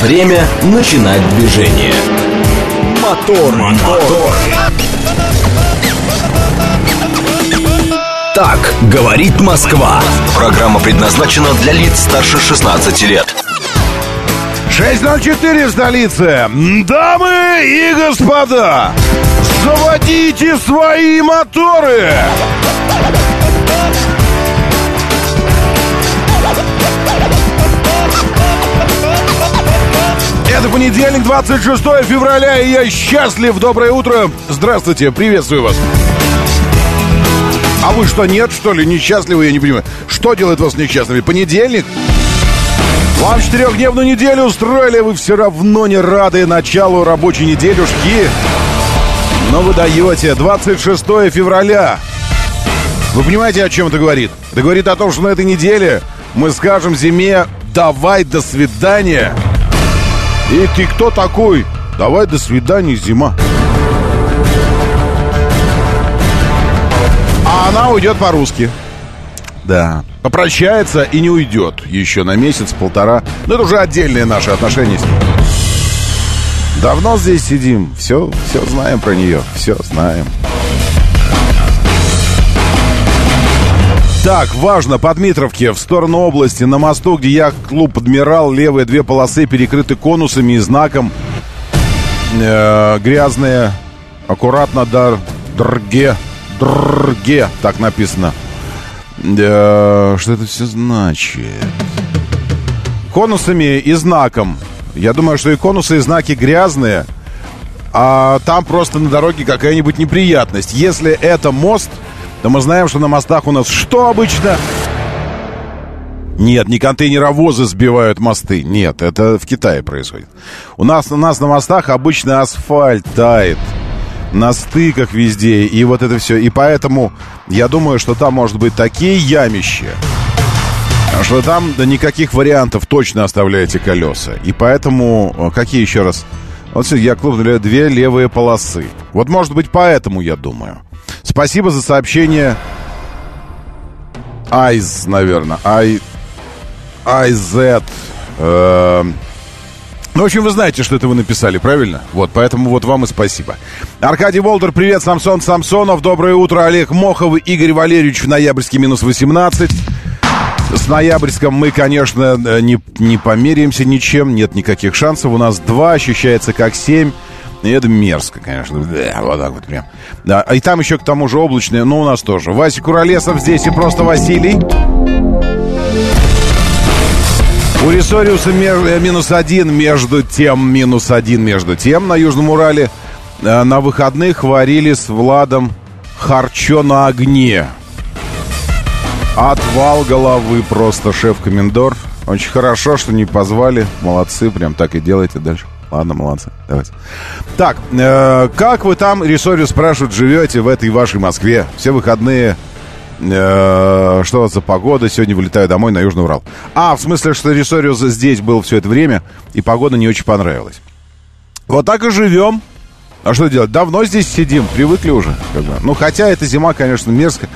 Время начинать движение. Мотор, мотор. Так говорит Москва. Программа предназначена для лиц старше 16 лет. 6.04 в столице. Дамы и господа, заводите свои моторы. Это понедельник, 26 февраля, и я счастлив. Доброе утро. Здравствуйте, приветствую вас. А вы что, нет, что ли, несчастливы? Я не понимаю. Что делает вас несчастными? Понедельник? Вам четырехдневную неделю устроили, вы все равно не рады началу рабочей неделюшки. Но вы даете 26 февраля. Вы понимаете, о чем это говорит? Это говорит о том, что на этой неделе мы скажем зиме «давай, до свидания». И ты кто такой? Давай, до свидания, зима. А она уйдет по-русски. Да. Попрощается и не уйдет еще на месяц-полтора. Но это уже отдельные наши отношения с ней. Давно здесь сидим. Все, все знаем про нее. Все знаем. Так, важно, по Дмитровке, в сторону области, на мосту, где я клуб «Адмирал», левые две полосы перекрыты конусами и знаком. Э, грязные, аккуратно, да, дрге, дрге, так написано. Э, что это все значит? Конусами и знаком. Я думаю, что и конусы, и знаки грязные, а там просто на дороге какая-нибудь неприятность. Если это мост, то мы знаем, что на мостах у нас что обычно? Нет, не контейнеровозы сбивают мосты. Нет, это в Китае происходит. У нас, у нас на мостах обычно асфальт тает. На стыках везде. И вот это все. И поэтому я думаю, что там может быть такие ямища, что там да, никаких вариантов точно оставляете колеса. И поэтому, э, какие еще раз? Вот я клуб две левые полосы. Вот может быть поэтому, я думаю. Спасибо за сообщение. Айз, наверное. Ай... Айзет. Э... Ну, в общем, вы знаете, что это вы написали, правильно? Вот, поэтому вот вам и спасибо. Аркадий Волдер, привет, Самсон Самсонов, доброе утро, Олег Мохов, Игорь Валерьевич в ноябрьске минус 18. С ноябрьском мы, конечно, э, не, не померяемся ничем, нет никаких шансов. У нас 2, ощущается как 7. И это мерзко, конечно. Да, вот так вот прям. Да, и там еще к тому же облачное, но у нас тоже. Вася Куролесов здесь и просто Василий. У Рисориуса э, минус один между тем, минус один между тем на Южном Урале. Э, на выходных варили с Владом харчо на огне. Отвал головы просто, шеф-комендор. Очень хорошо, что не позвали. Молодцы, прям так и делайте дальше. Ладно, молодцы. Давайте. Так, э, как вы там, Ресорию спрашивают, живете в этой вашей Москве? Все выходные э, что у вас за погода? Сегодня вылетаю домой на Южный Урал. А, в смысле, что Ресориус здесь был все это время, и погода не очень понравилась. Вот так и живем. А что делать? Давно здесь сидим, привыкли уже. Как бы. Ну, хотя эта зима, конечно, мерзкая.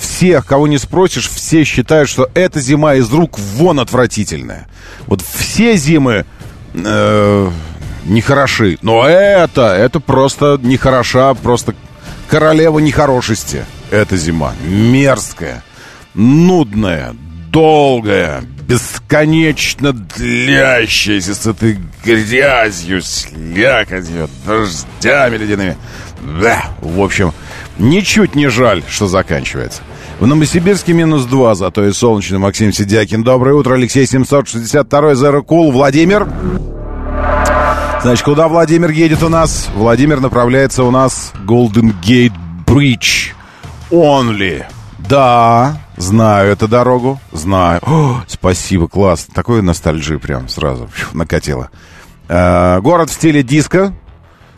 Всех, кого не спросишь, все считают, что эта зима из рук вон отвратительная. Вот все зимы... Э, нехороши. Но это, это просто нехороша, просто королева нехорошести. Эта зима. Мерзкая, нудная, долгая, бесконечно длящаяся с этой грязью, слякотью, дождями ледяными. Да, в общем, ничуть не жаль, что заканчивается. В Новосибирске минус 2, зато и солнечный Максим Сидякин. Доброе утро, Алексей 762, Zero Cool, Владимир. Значит, куда Владимир едет у нас? Владимир направляется у нас Golden Gate Bridge Only. Да, знаю эту дорогу, знаю. О, спасибо, класс. Такой ностальжи прям сразу накатило. Э, город в стиле диско.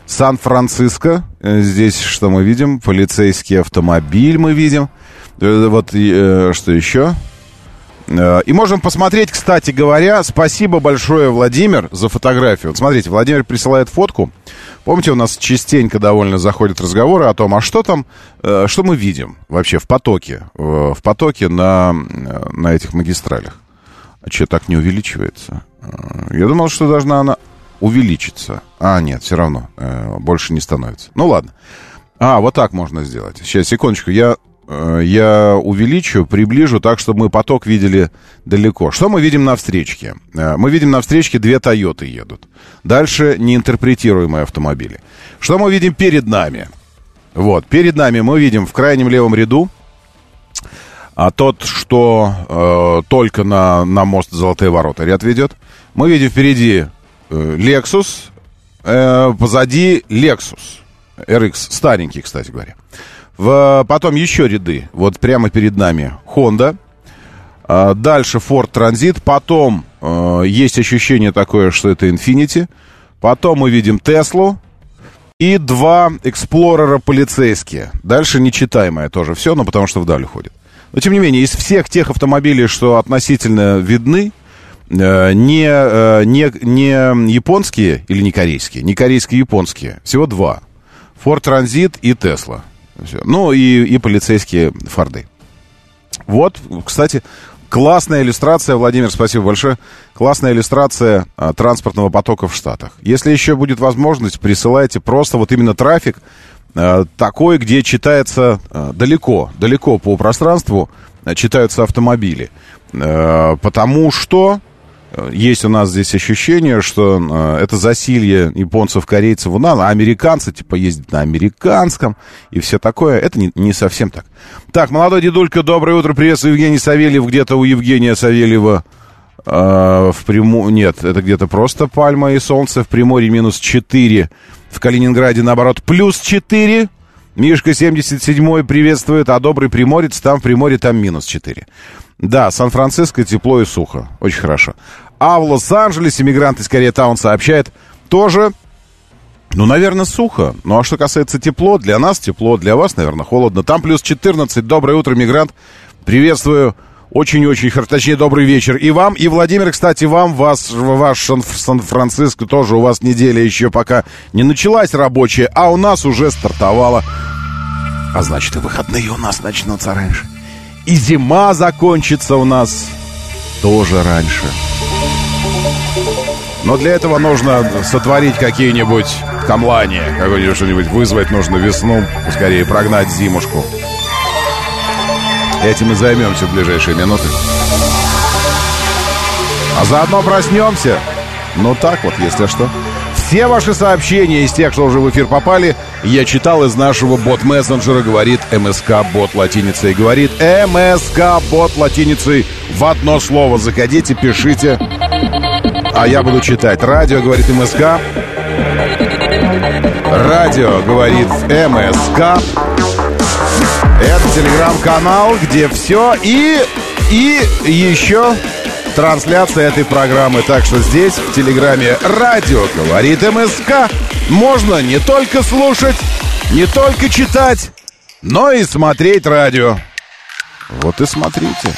Сан-Франциско. Э, здесь что мы видим? Полицейский автомобиль мы видим. Э, вот э, что еще? Э, и можем посмотреть, кстати говоря, спасибо большое, Владимир, за фотографию. Вот смотрите, Владимир присылает фотку. Помните, у нас частенько довольно заходят разговоры о том, а что там, э, что мы видим вообще в потоке, в потоке на, на этих магистралях. А что, так не увеличивается? Я думал, что должна она увеличиться. А, нет, все равно. Э, больше не становится. Ну, ладно. А, вот так можно сделать. Сейчас, секундочку. Я, э, я увеличу, приближу так, чтобы мы поток видели далеко. Что мы видим на встречке? Э, мы видим на встречке две Тойоты едут. Дальше неинтерпретируемые автомобили. Что мы видим перед нами? Вот, перед нами мы видим в крайнем левом ряду а тот, что э, только на, на мост Золотые ворота ряд ведет. Мы видим впереди э, Lexus, э, позади Lexus. RX, старенький, кстати говоря. В, потом еще ряды, вот прямо перед нами Honda. Э, дальше Ford Transit. Потом э, есть ощущение такое, что это Infinity. Потом мы видим Теслу. И два Эксплорера полицейские. Дальше нечитаемое тоже все, но потому что вдаль уходит. Но, тем не менее, из всех тех автомобилей, что относительно видны, э, не, э, не, не японские или не корейские, не корейские, японские. Всего два. Ford Transit и Tesla. Ну, и, и полицейские Форды. Вот, кстати, классная иллюстрация, Владимир, спасибо большое, классная иллюстрация а, транспортного потока в Штатах. Если еще будет возможность, присылайте просто вот именно трафик Э, такой, где читается э, далеко, далеко по пространству э, читаются автомобили. Потому что есть у нас здесь ощущение, что это засилье японцев, корейцев, у нас, а американцы, типа, ездят на американском и все такое. Это не, не совсем так. Так, молодой дедулька, доброе утро, приветствую, Евгений Савельев, где-то у Евгения Савельева э, в Приму... Нет, это где-то просто Пальма и Солнце, в Приморье минус 4 в Калининграде, наоборот, плюс 4. Мишка 77-й приветствует, а добрый приморец, там в Приморье, там минус 4. Да, Сан-Франциско тепло и сухо. Очень хорошо. А в Лос-Анджелесе мигрант из Koreatown сообщает, тоже, ну, наверное, сухо. Ну, а что касается тепло, для нас тепло, для вас, наверное, холодно. Там плюс 14. Доброе утро, мигрант. Приветствую. Очень-очень точнее, добрый вечер и вам, и Владимир, кстати, вам, вас, ваш Сан-Франциско тоже, у вас неделя еще пока не началась рабочая, а у нас уже стартовала. А значит, и выходные у нас начнутся раньше. И зима закончится у нас тоже раньше. Но для этого нужно сотворить какие-нибудь камлания, какое-нибудь что-нибудь вызвать нужно весну, скорее прогнать зимушку. Этим и займемся в ближайшие минуты. А заодно проснемся. Ну так вот, если что. Все ваши сообщения из тех, что уже в эфир попали, я читал из нашего бот-мессенджера, говорит МСК-бот латиницей. Говорит МСК-бот латиницей в одно слово. Заходите, пишите, а я буду читать. Радио, говорит МСК. Радио, говорит МСК. Это телеграм-канал, где все и, и еще трансляция этой программы. Так что здесь, в Телеграме «Радио говорит МСК», можно не только слушать, не только читать, но и смотреть радио. Вот и смотрите.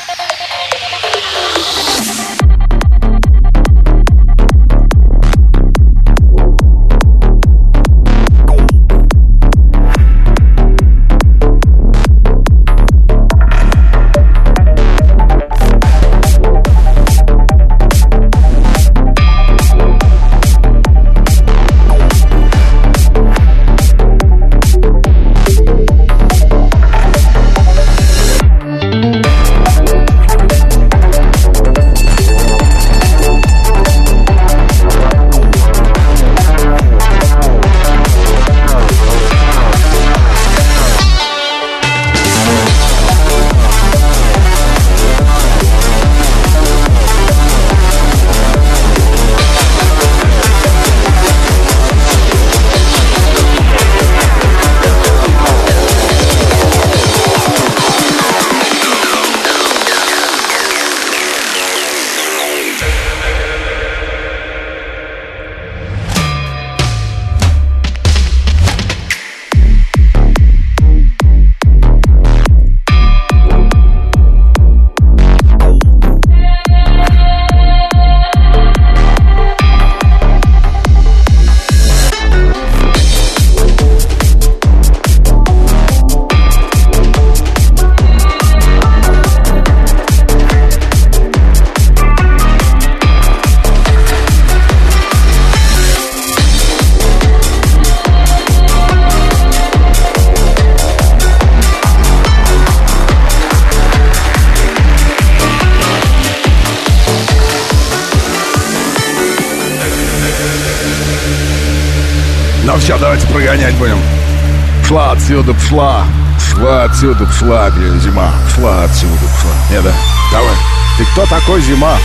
Отсюда, пшла, зима. Шла отсюда, пшла. Не, да? Давай. Ты кто такой, зима?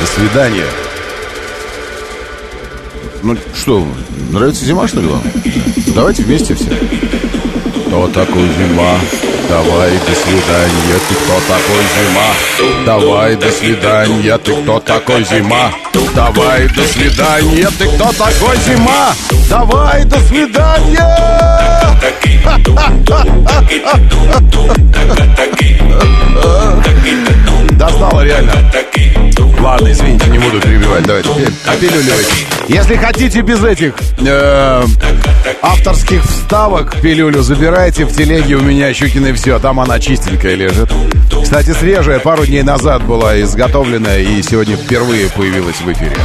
До свидания. Ну что, нравится зима, что ли вам? Давайте вместе все. Кто такой зима? Давай, до свидания, ты кто такой зима? Давай, до свидания, ты кто такой зима? Давай, до свидания, ты кто такой зима? Давай, до свидания! Достало реально. Ладно, извините, не буду перебивать. Давайте опилюливайте. Если хотите без этих э, авторских вставок пилюлю, забирайте в телеге у меня Щукины все. Там она чистенькая лежит. Кстати, свежая, пару дней назад была изготовлена и сегодня впервые появилась в эфире.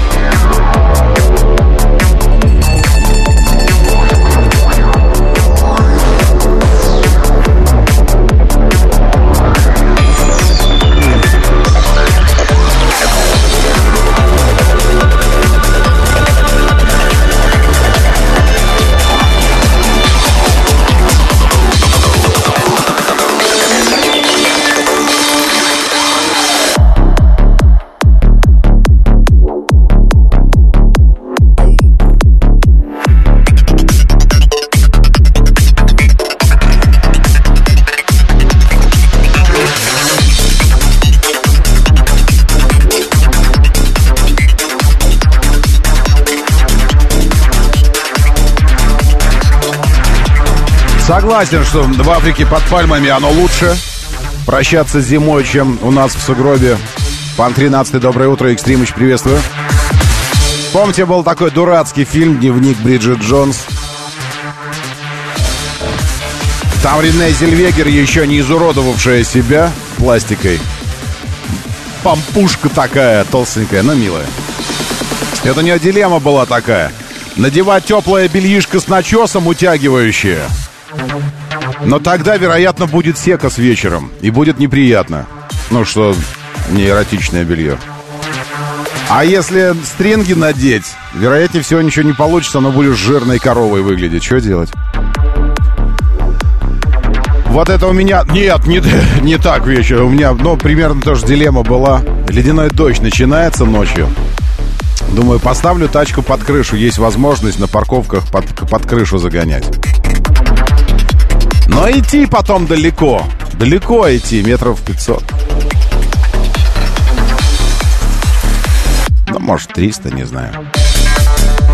Согласен, что в Африке под пальмами оно лучше. Прощаться зимой, чем у нас в сугробе. Пан 13 доброе утро, Экстримыч, приветствую. Помните, был такой дурацкий фильм «Дневник Бриджит Джонс»? Там Рене Зельвегер, еще не изуродовавшая себя пластикой. Пампушка такая, толстенькая, но милая. Это у нее дилемма была такая. Надевать теплое бельишко с начесом утягивающее – но тогда, вероятно, будет сека с вечером. И будет неприятно. Ну, что не эротичное белье. А если стринги надеть, вероятнее всего ничего не получится, оно будет жирной коровой выглядеть. Что делать? Вот это у меня... Нет, не, не так вечером. У меня, ну, примерно тоже дилемма была. Ледяной дождь начинается ночью. Думаю, поставлю тачку под крышу. Есть возможность на парковках под, под крышу загонять. Но идти потом далеко. Далеко идти, метров 500. Ну, может, 300, не знаю.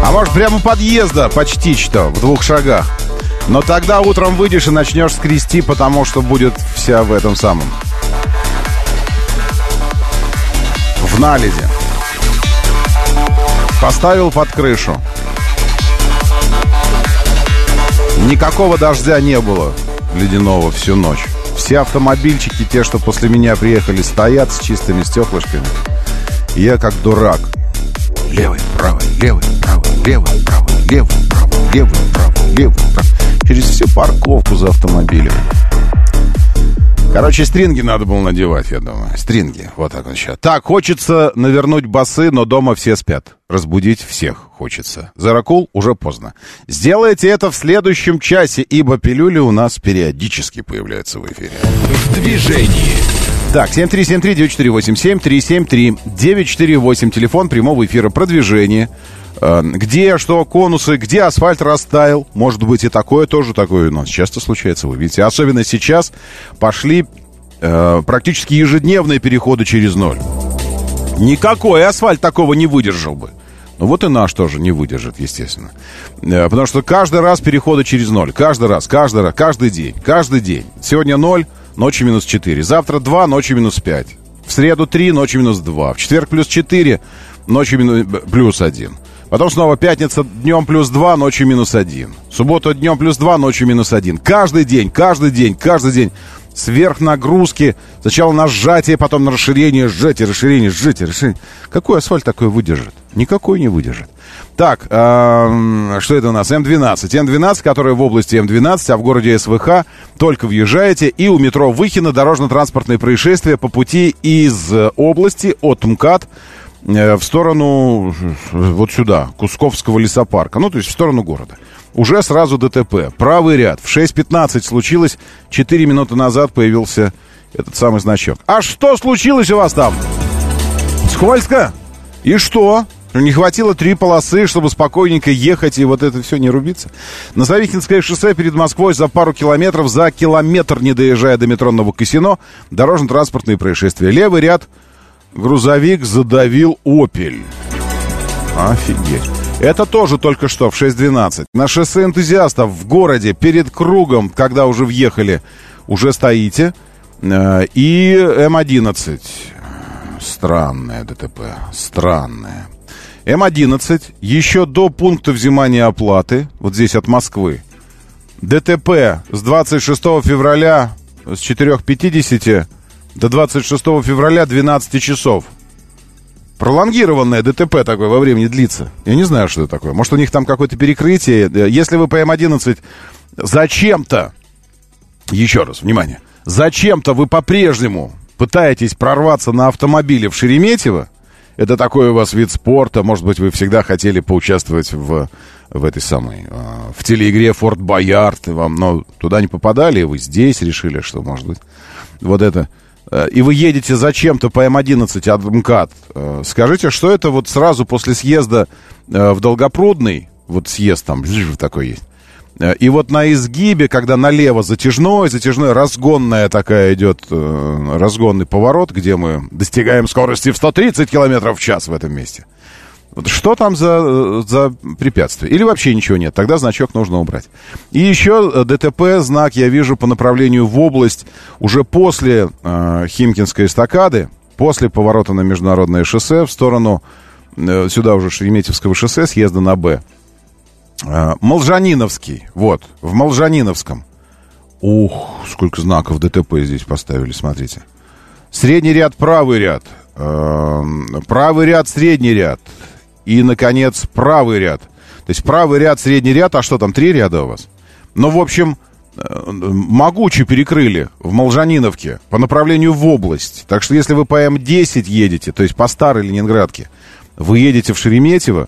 А может, прямо подъезда, почти что, в двух шагах. Но тогда утром выйдешь и начнешь скрести, потому что будет вся в этом самом. В налезе. Поставил под крышу. Никакого дождя не было ледяного всю ночь. Все автомобильчики, те, что после меня приехали, стоят с чистыми стеклышками. Я как дурак. Левый, правый, левый, правый, левый, правый, левый, правый, левый, правый, левый, правый. Через всю парковку за автомобилем. Короче, стринги надо было надевать, я думаю. Стринги. Вот так вот сейчас. Так, хочется навернуть басы, но дома все спят. Разбудить всех хочется. Заракул уже поздно. Сделайте это в следующем часе, ибо пилюли у нас периодически появляются в эфире. В движении. Так, 7373948, 7373948, телефон прямого эфира, продвижение. Э, где что, конусы, где асфальт растаял. Может быть и такое тоже такое у нас часто случается, вы видите. Особенно сейчас пошли э, практически ежедневные переходы через ноль. Никакой асфальт такого не выдержал бы. Ну вот и наш тоже не выдержит, естественно. Э, потому что каждый раз переходы через ноль. Каждый раз, каждый раз, каждый день. Каждый день. Сегодня ноль, ночью минус 4. Завтра 2, ночью минус 5. В среду 3, ночью минус 2. В четверг плюс 4, ночью минус, плюс 1. Потом снова пятница днем плюс 2, ночью минус 1. Суббота днем плюс 2, ночью минус 1. Каждый день, каждый день, каждый день. Сверхнагрузки. Сначала на сжатие, потом на расширение, сжатие, расширение, сжатие, расширение. Какой асфальт такой выдержит? Никакой не выдержит. Так, э, что это у нас? М12. М12, которая в области М12, а в городе СВХ только въезжаете. И у метро Выхино дорожно-транспортное происшествие по пути из области от МКАД э, в сторону, вот сюда, Кусковского лесопарка, ну, то есть в сторону города. Уже сразу ДТП. Правый ряд. В 6.15 случилось, 4 минуты назад появился этот самый значок. А что случилось у вас там? Скользко? И что? Не хватило три полосы, чтобы спокойненько ехать и вот это все не рубиться. На Савихинское шоссе перед Москвой за пару километров, за километр не доезжая до метро Новокосино, дорожно-транспортные происшествия. Левый ряд грузовик задавил «Опель». Офигеть. Это тоже только что в 6.12. На шоссе энтузиастов в городе перед кругом, когда уже въехали, уже стоите. Э, и М11. Странное ДТП. Странное. М11 еще до пункта взимания оплаты, вот здесь от Москвы. ДТП с 26 февраля с 4.50 до 26 февраля 12 часов. Пролонгированное ДТП такое во времени длится. Я не знаю, что это такое. Может, у них там какое-то перекрытие. Если вы по М11 зачем-то, еще раз, внимание, зачем-то вы по-прежнему пытаетесь прорваться на автомобиле в Шереметьево, это такой у вас вид спорта. Может быть, вы всегда хотели поучаствовать в, в этой самой, э, в телеигре Форт Боярд, вам, но туда не попадали, и вы здесь решили, что, может быть, вот это... Э, и вы едете зачем-то по М11 от МКАД. Э, скажите, что это вот сразу после съезда э, в Долгопрудный, вот съезд там такой есть, и вот на изгибе, когда налево затяжной, затяжной, разгонная такая идет, разгонный поворот, где мы достигаем скорости в 130 километров в час в этом месте. Что там за, э, за препятствие? Или вообще ничего нет? Тогда значок нужно убрать. И еще ДТП, знак я вижу по направлению в область уже после э, Химкинской эстакады, после поворота на международное шоссе в сторону, э, сюда уже Шереметьевского шоссе, съезда на Б. Э, Молжаниновский, вот, в Молжаниновском. Ух, сколько знаков ДТП здесь поставили, смотрите. Средний ряд, правый ряд. Э, правый ряд, средний ряд. И, наконец, правый ряд. То есть правый ряд, средний ряд, а что там, три ряда у вас? Ну, в общем, э, могуче перекрыли в Молжаниновке по направлению в область. Так что если вы по М10 едете, то есть по старой Ленинградке, вы едете в Шереметьево,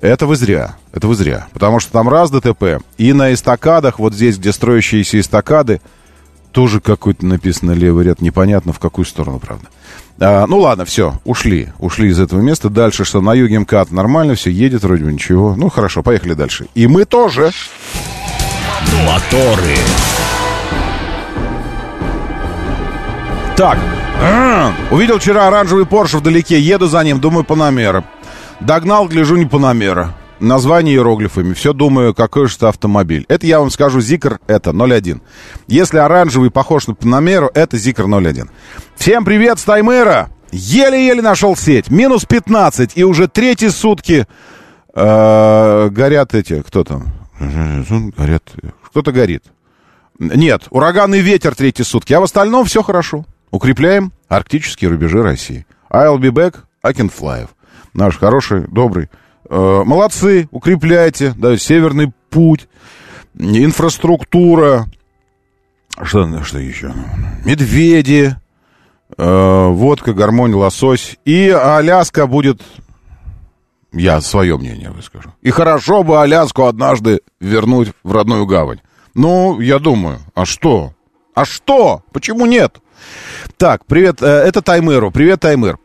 это вы зря. Это вы зря. Потому что там раз ДТП. И на эстакадах, вот здесь, где строящиеся эстакады, тоже какой-то написано левый ряд. Непонятно, в какую сторону, правда. А, ну ладно, все, ушли. Ушли из этого места. Дальше, что на юге МКАД нормально, все едет, вроде бы ничего. Ну хорошо, поехали дальше. И мы тоже. Моторы. Так, увидел вчера оранжевый Порше вдалеке, еду за ним, думаю, по номеру. Догнал, гляжу, не по номеру. Название иероглифами. Все думаю, какой же это автомобиль. Это я вам скажу, Зикр это 01. Если оранжевый похож на Панамеру, это Зикр 01. Всем привет с Таймыра! Еле-еле нашел сеть. Минус 15. И уже третьи сутки э, горят эти... Кто там? Горят... Кто-то горит. Нет, ураганный ветер третьи сутки. А в остальном все хорошо. Укрепляем арктические рубежи России. I'll be back, fly наш хороший, добрый. Э, молодцы, укрепляйте, да, Северный путь, инфраструктура, что, что еще? Медведи, э, водка, гармонь, лосось. И Аляска будет, я свое мнение выскажу. И хорошо бы Аляску однажды вернуть в родную гавань. Ну, я думаю, а что? А что? Почему нет? Так, привет, э, это Таймыру. Привет, Таймыр.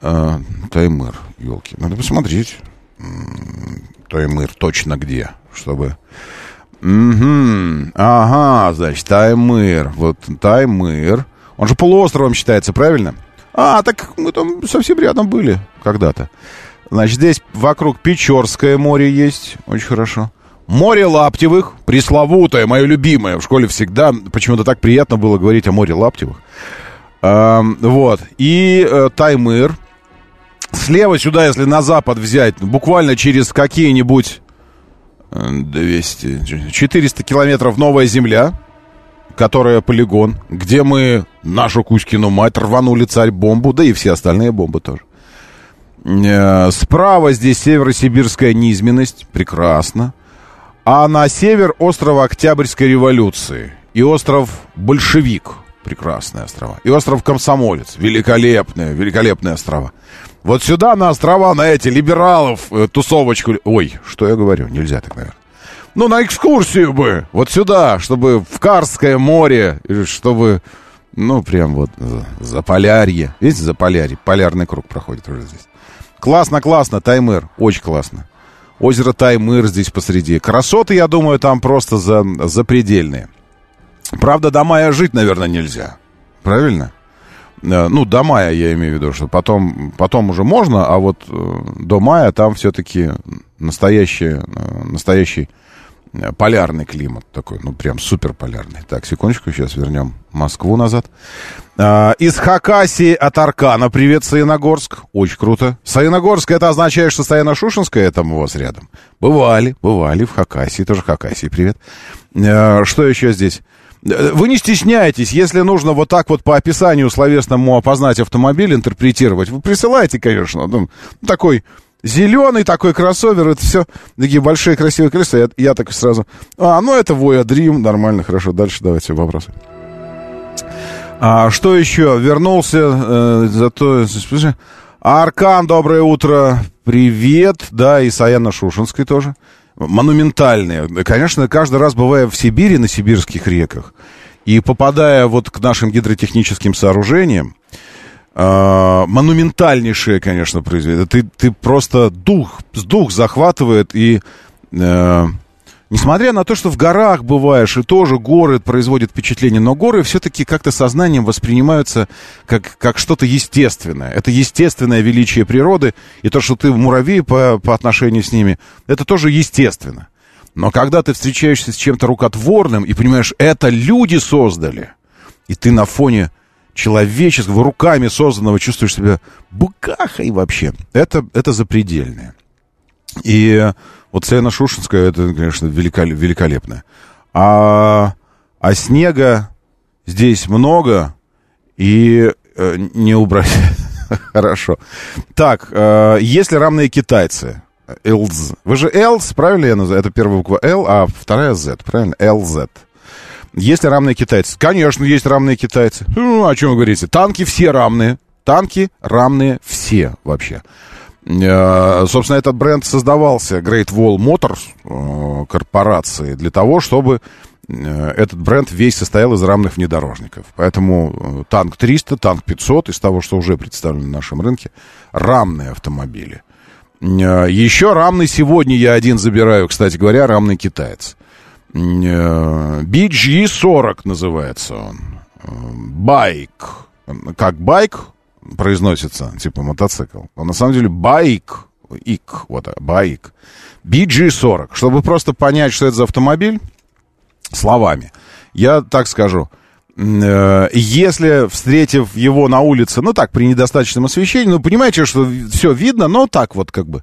Э, Таймыр елки. Надо посмотреть. Таймыр точно где, чтобы... Угу. Ага, значит, Таймыр. Вот Таймыр. Он же полуостровом считается, правильно? А, так мы там совсем рядом были когда-то. Значит, здесь вокруг Печорское море есть. Очень хорошо. Море Лаптевых, пресловутое, мое любимое. В школе всегда почему-то так приятно было говорить о море Лаптевых. А, вот. И э, Таймыр. Слева сюда, если на запад взять, буквально через какие-нибудь 200, э, 400 километров новая земля, которая полигон, где мы нашу Кузькину мать рванули царь-бомбу, да и все остальные бомбы тоже. Э, справа здесь северо-сибирская низменность, прекрасно. А на север остров Октябрьской революции и остров Большевик, прекрасные острова. И остров Комсомолец, великолепные, великолепные острова. Вот сюда, на острова, на эти либералов, э, тусовочку. Ой, что я говорю? Нельзя так, наверное. Ну, на экскурсию бы. Вот сюда, чтобы в Карское море, чтобы, ну, прям вот за Полярье. Видите, за Полярье. Полярный круг проходит уже здесь. Классно, классно, Таймыр. Очень классно. Озеро Таймыр здесь посреди. Красоты, я думаю, там просто за, запредельные. Правда, до мая жить, наверное, нельзя. Правильно? Э, ну, до мая я имею в виду, что потом, потом уже можно, а вот э, до мая там все-таки настоящий, э, настоящий полярный климат такой, ну, прям супер полярный. Так, секундочку, сейчас вернем Москву назад. Из Хакасии от Аркана. Привет, Саяногорск. Очень круто. Саяногорск, это означает, что Саяно-Шушенская там у вас рядом? Бывали, бывали в Хакасии, тоже Хакасии, привет. Что еще здесь? Вы не стесняйтесь, если нужно вот так вот по описанию словесному опознать автомобиль, интерпретировать, вы присылайте, конечно, ну, такой зеленый такой кроссовер, это все такие большие красивые колеса, я, я так сразу, а, ну это Voya Dream, нормально, хорошо, дальше давайте вопросы. А, что еще? Вернулся, э, зато... Аркан, доброе утро, привет, да, и Саяна Шушинской тоже монументальные. Конечно, каждый раз бывая в Сибири, на сибирских реках, и попадая вот к нашим гидротехническим сооружениям, э, монументальнейшее, конечно, произведение. Ты, ты просто дух, дух захватывает и... Э, Несмотря на то, что в горах бываешь, и тоже горы производят впечатление, но горы все-таки как-то сознанием воспринимаются как, как что-то естественное. Это естественное величие природы, и то, что ты муравей по, по отношению с ними, это тоже естественно. Но когда ты встречаешься с чем-то рукотворным и понимаешь, это люди создали, и ты на фоне человеческого, руками созданного чувствуешь себя букахой вообще, это, это запредельное. И вот Саяна Шушинская, это, конечно, великолепно. А, а снега здесь много, и э, не убрать. Хорошо. Так, э, если равные китайцы, ЛЗ. Вы же ЛЗ, правильно я называю? Это первая буква Л, а вторая Z, правильно? ЛЗ. Есть ли равные китайцы? Конечно, есть равные китайцы. Ну, о чем вы говорите? Танки все равные. Танки равные все вообще. Э, собственно, этот бренд создавался Great Wall Motors э, корпорации для того, чтобы э, этот бренд весь состоял из равных внедорожников. Поэтому танк 300, танк 500 из того, что уже представлено на нашем рынке, рамные автомобили. Еще рамный сегодня я один забираю, кстати говоря, рамный китаец. BG40 называется он. Байк. Как байк, произносится, типа мотоцикл. Он на самом деле байк, ик, вот, байк. BG40. Чтобы просто понять, что это за автомобиль, словами. Я так скажу. Э, если, встретив его на улице, ну так, при недостаточном освещении, ну, понимаете, что все видно, но так вот как бы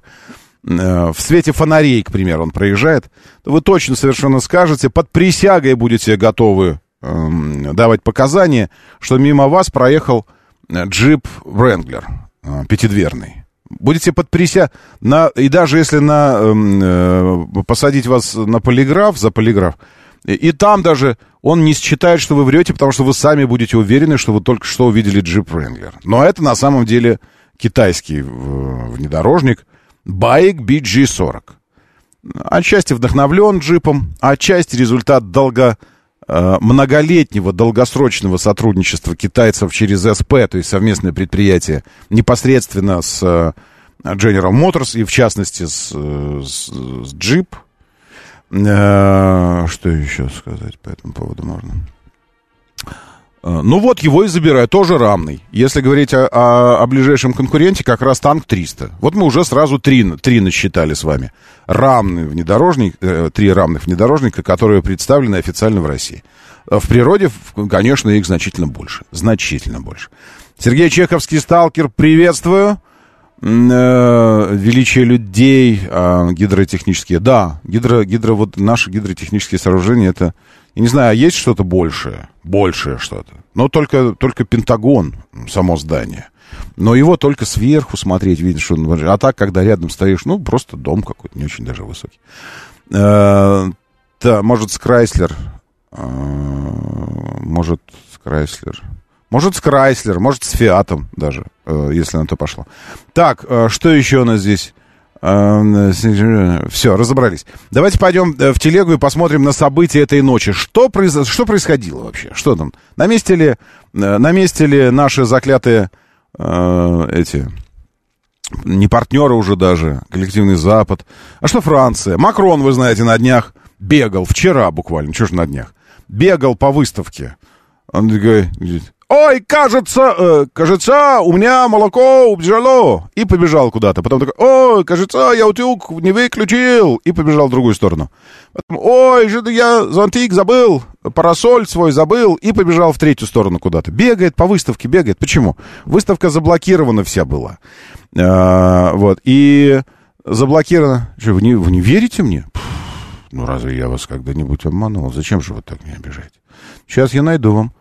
э, в свете фонарей, к примеру, он проезжает, то вы точно совершенно скажете, под присягой будете готовы э, давать показания, что мимо вас проехал джип Wrangler, э, пятидверный. Будете под прися... На... И даже если на... Эм, э, посадить вас на полиграф, за полиграф, и, и там даже он не считает, что вы врете, потому что вы сами будете уверены, что вы только что увидели джип Wrangler. Но это на самом деле китайский внедорожник Байк BG40. Отчасти вдохновлен джипом, отчасти результат долго Э, многолетнего долгосрочного сотрудничества китайцев через СП, то есть совместное предприятие, непосредственно с э, General Motors и, в частности, с, э, с, с Jeep. Что еще сказать по этому поводу можно? Э, ну вот, его и забирают, тоже рамный. Если говорить о, о, о ближайшем конкуренте, как раз танк 300. Вот мы уже сразу три, три насчитали с вами. Рамный внедорожник, э, три рамных внедорожника, которые представлены официально в России. В природе, конечно, их значительно больше. Значительно больше. Сергей Чеховский, сталкер, приветствую. Э, величие людей, э, гидротехнические. Да, гидро, гидро, вот наши гидротехнические сооружения, это я не знаю, а есть что-то большее? Большее что-то. Но только, только Пентагон, само здание. Но его только сверху смотреть, видишь, он... А так, когда рядом стоишь, ну, просто дом какой-то, не очень даже высокий. Э, да, может, с Крайслер. Э, может, с Крайслер. Может, с Крайслер, может, с Фиатом даже, э, если на то пошло. Так, э, что еще у нас здесь? Э, Все, разобрались. Давайте пойдем э, в телегу и посмотрим на события этой ночи. Что, произ... что происходило вообще? Что там? На месте ли, э, на месте ли наши заклятые э, эти не партнеры уже даже, коллективный Запад. А что Франция? Макрон, вы знаете, на днях бегал, вчера буквально, что ж на днях, бегал по выставке. Он говорит, ой, кажется, э, кажется, у меня молоко убежало. И побежал куда-то. Потом такой, ой, кажется, я утюг не выключил. И побежал в другую сторону. Потом, ой, что-то я зонтик забыл, парасоль свой забыл. И побежал в третью сторону куда-то. Бегает по выставке, бегает. Почему? Выставка заблокирована вся была. А, вот, и заблокировано. Что, вы не, вы не верите мне? Ну, разве я вас когда-нибудь обманул? Зачем же вы так меня обижаете? Сейчас я найду вам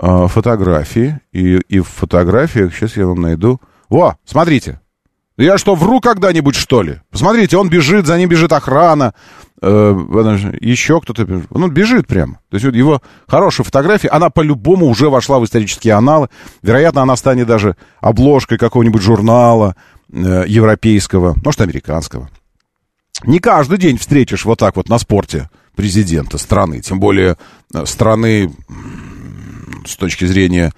э, фотографии, и, и в фотографиях сейчас я вам найду... Во, смотрите! Я что, вру когда-нибудь, что ли? Посмотрите, он бежит, за ним бежит охрана, э, еще кто-то. Ну, бежит прямо. То есть вот его хорошая фотография, она по-любому уже вошла в исторические аналы. Вероятно, она станет даже обложкой какого-нибудь журнала э, европейского, может, американского. Не каждый день встретишь вот так вот на спорте президента страны, тем более э, страны с точки зрения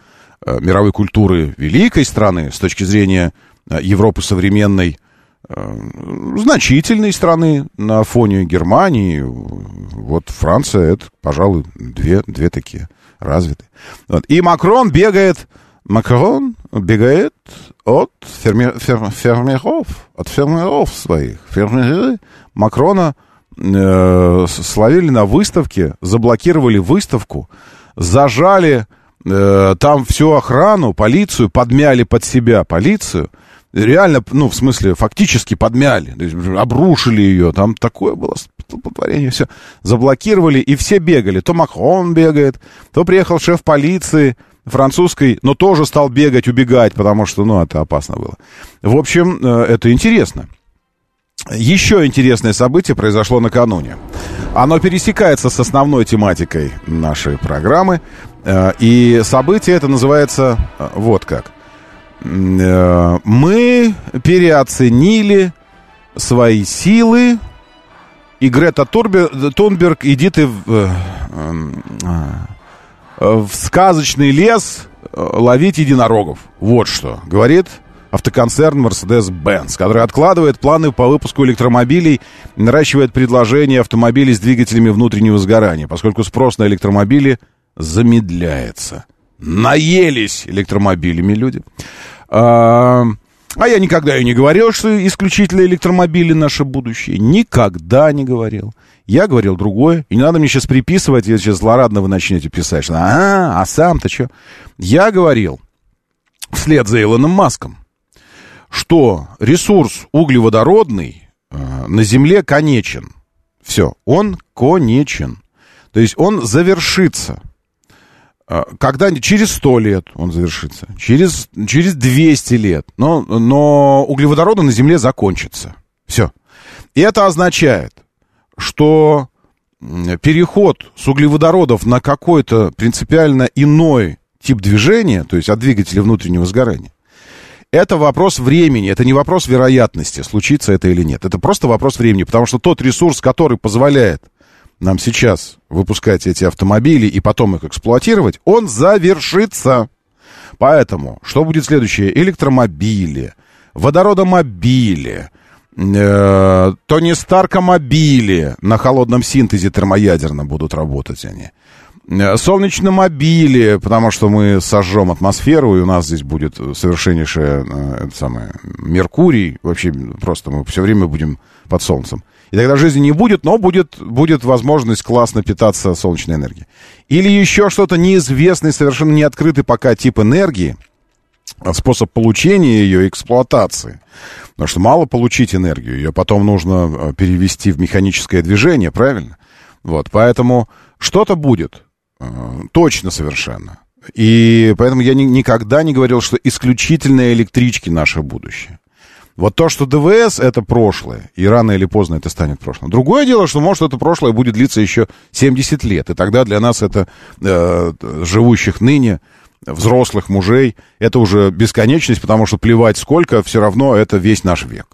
э, мировой культуры великой страны, с точки зрения э, Европы современной, значительной страны на фоне Германии. Вот Франция, это, пожалуй, две, две такие развитые. Вот. И Макрон бегает, Макрон бегает от фермер, фер, фермеров, от фермеров своих. Фермеры Макрона э, словили на выставке, заблокировали выставку, зажали э, там всю охрану, полицию, подмяли под себя полицию. Реально, ну, в смысле, фактически подмяли, обрушили ее, там такое было столпотворение, все. Заблокировали, и все бегали. То Макрон бегает, то приехал шеф полиции французской, но тоже стал бегать, убегать, потому что, ну, это опасно было. В общем, э, это интересно. Еще интересное событие произошло накануне. Оно пересекается с основной тематикой нашей программы. Э, и событие это называется э, вот как. Э, мы переоценили свои силы. И Грета Тунберг, иди ты в, в сказочный лес ловить единорогов. Вот что говорит автоконцерн Mercedes-Benz, который откладывает планы по выпуску электромобилей, наращивает предложение автомобилей с двигателями внутреннего сгорания, поскольку спрос на электромобили замедляется. Наелись электромобилями люди. А, а я никогда и не говорил, что исключительно электромобили наше будущее. Никогда не говорил. Я говорил другое. И не надо мне сейчас приписывать, если сейчас злорадно вы начнете писать, что а, а сам-то что? Я говорил вслед за Илоном Маском что ресурс углеводородный э, на Земле конечен. Все, он конечен. То есть он завершится. Э, когда через 100 лет он завершится, через, через 200 лет. Но, но углеводороды на Земле закончатся. Все. И это означает, что переход с углеводородов на какой-то принципиально иной тип движения, то есть от двигателя внутреннего сгорания, это вопрос времени, это не вопрос вероятности, случится это или нет. Это просто вопрос времени, потому что тот ресурс, который позволяет нам сейчас выпускать эти автомобили и потом их эксплуатировать, он завершится. Поэтому, что будет следующее? Электромобили, водородомобили, э, Тони Старка мобили на холодном синтезе термоядерном будут работать они. Э, солнечномобили, потому что мы сожжем атмосферу, и у нас здесь будет совершеннейшее э, это самое, Меркурий. Вообще просто мы все время будем под солнцем. И тогда жизни не будет, но будет, будет возможность классно питаться солнечной энергией. Или еще что-то неизвестный, совершенно не открытый пока тип энергии, а способ получения ее эксплуатации. Потому что мало получить энергию, ее потом нужно э, перевести в механическое движение, правильно? Вот, поэтому что-то будет. Э, точно совершенно. И поэтому я ни, никогда не говорил, что исключительно электрички наше будущее. Вот то, что ДВС это прошлое, и рано или поздно это станет прошлым. Другое дело, что может это прошлое будет длиться еще 70 лет, и тогда для нас это э, живущих ныне взрослых мужей, это уже бесконечность, потому что плевать сколько, все равно это весь наш век.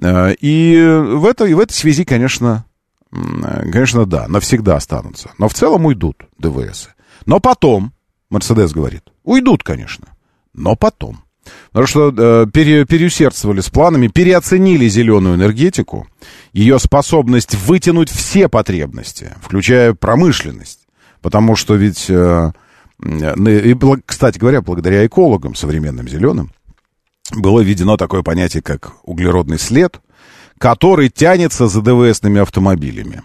Э, и в этой, в этой связи, конечно, конечно, да, навсегда останутся. Но в целом уйдут ДВС. Но потом, Мерседес говорит, уйдут, конечно, но потом. Потому что э, пере, переусердствовали с планами, переоценили зеленую энергетику, ее способность вытянуть все потребности, включая промышленность. Потому что ведь, э, и, кстати говоря, благодаря экологам современным зеленым, было введено такое понятие, как углеродный след, который тянется за ДВСными автомобилями.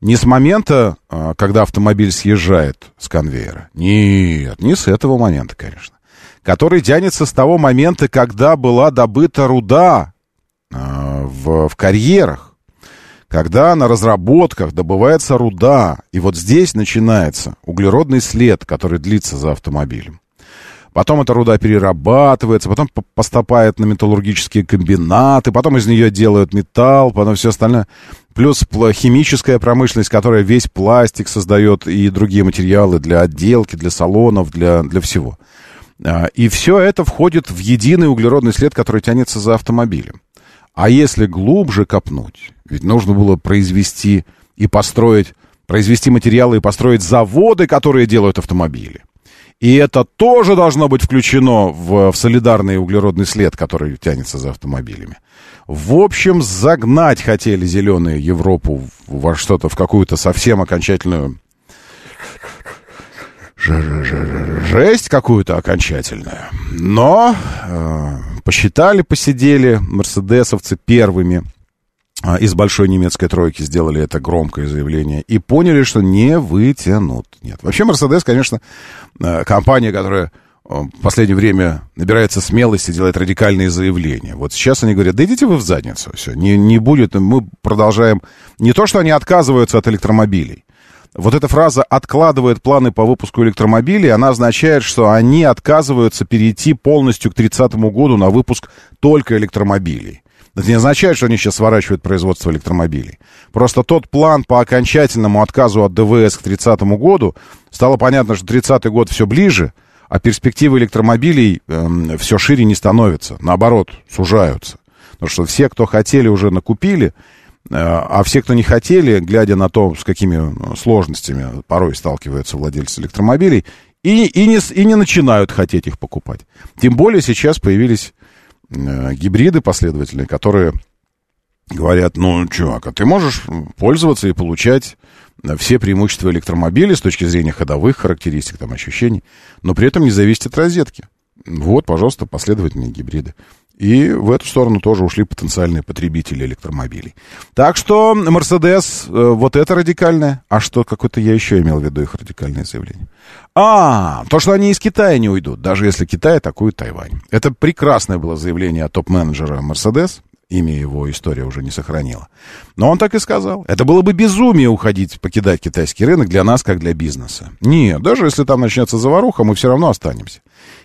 Не с момента, а, когда автомобиль съезжает с конвейера. Нет, не с этого момента, конечно. Который тянется с того момента, когда была добыта руда а, в, в карьерах. Когда на разработках добывается руда. И вот здесь начинается углеродный след, который длится за автомобилем. Потом эта руда перерабатывается, потом поступает на металлургические комбинаты, потом из нее делают металл, потом все остальное. Плюс химическая промышленность, которая весь пластик создает и другие материалы для отделки, для салонов, для, для всего. А, и все это входит в единый углеродный след, который тянется за автомобилем. А если глубже копнуть, ведь нужно было произвести и построить, произвести материалы и построить заводы, которые делают автомобили. И это тоже должно быть включено в, в солидарный углеродный след, который тянется за автомобилями. В общем, загнать хотели зеленые Европу во что-то, в какую-то совсем окончательную жесть какую-то окончательную. Но э, посчитали, посидели мерседесовцы первыми из большой немецкой тройки сделали это громкое заявление и поняли, что не вытянут. Нет. Вообще, Мерседес, конечно, э, компания, которая э, в последнее время набирается смелости, делает радикальные заявления. Вот сейчас они говорят, да идите вы в задницу, все, не, не будет, мы продолжаем. Не то, что они отказываются от электромобилей. Вот эта фраза «откладывает планы по выпуску электромобилей», она означает, что они отказываются перейти полностью к 30 году на выпуск только электромобилей. Это не означает, что они сейчас сворачивают производство электромобилей. Просто тот план по окончательному отказу от ДВС к 30 году, стало понятно, что 30 год все ближе, а перспективы электромобилей э, эм, все шире не становятся. Наоборот, сужаются. Потому что все, кто хотели, уже накупили, э, а все, кто не хотели, глядя на то, с какими э, сложностями порой сталкиваются владельцы электромобилей, и, и, не, и не начинают хотеть их покупать. Тем более сейчас появились гибриды последовательные, которые говорят, ну, чувак, а ты можешь пользоваться и получать э, все преимущества электромобиля с точки зрения ходовых характеристик, там, ощущений, но при этом не зависит от розетки. Вот, пожалуйста, последовательные гибриды. И в эту сторону тоже ушли потенциальные потребители электромобилей. Так что Мерседес, э, вот это радикальное. А что какое-то я еще имел в виду их радикальное заявление? А, то, что они из Китая не уйдут, даже если Китай атакует Тайвань. Это прекрасное было заявление топ-менеджера Мерседес имя его история уже не сохранила. Но он так и сказал. Это было бы безумие уходить, покидать китайский рынок для нас, как для бизнеса. Нет, даже если там начнется заваруха, мы все равно останемся.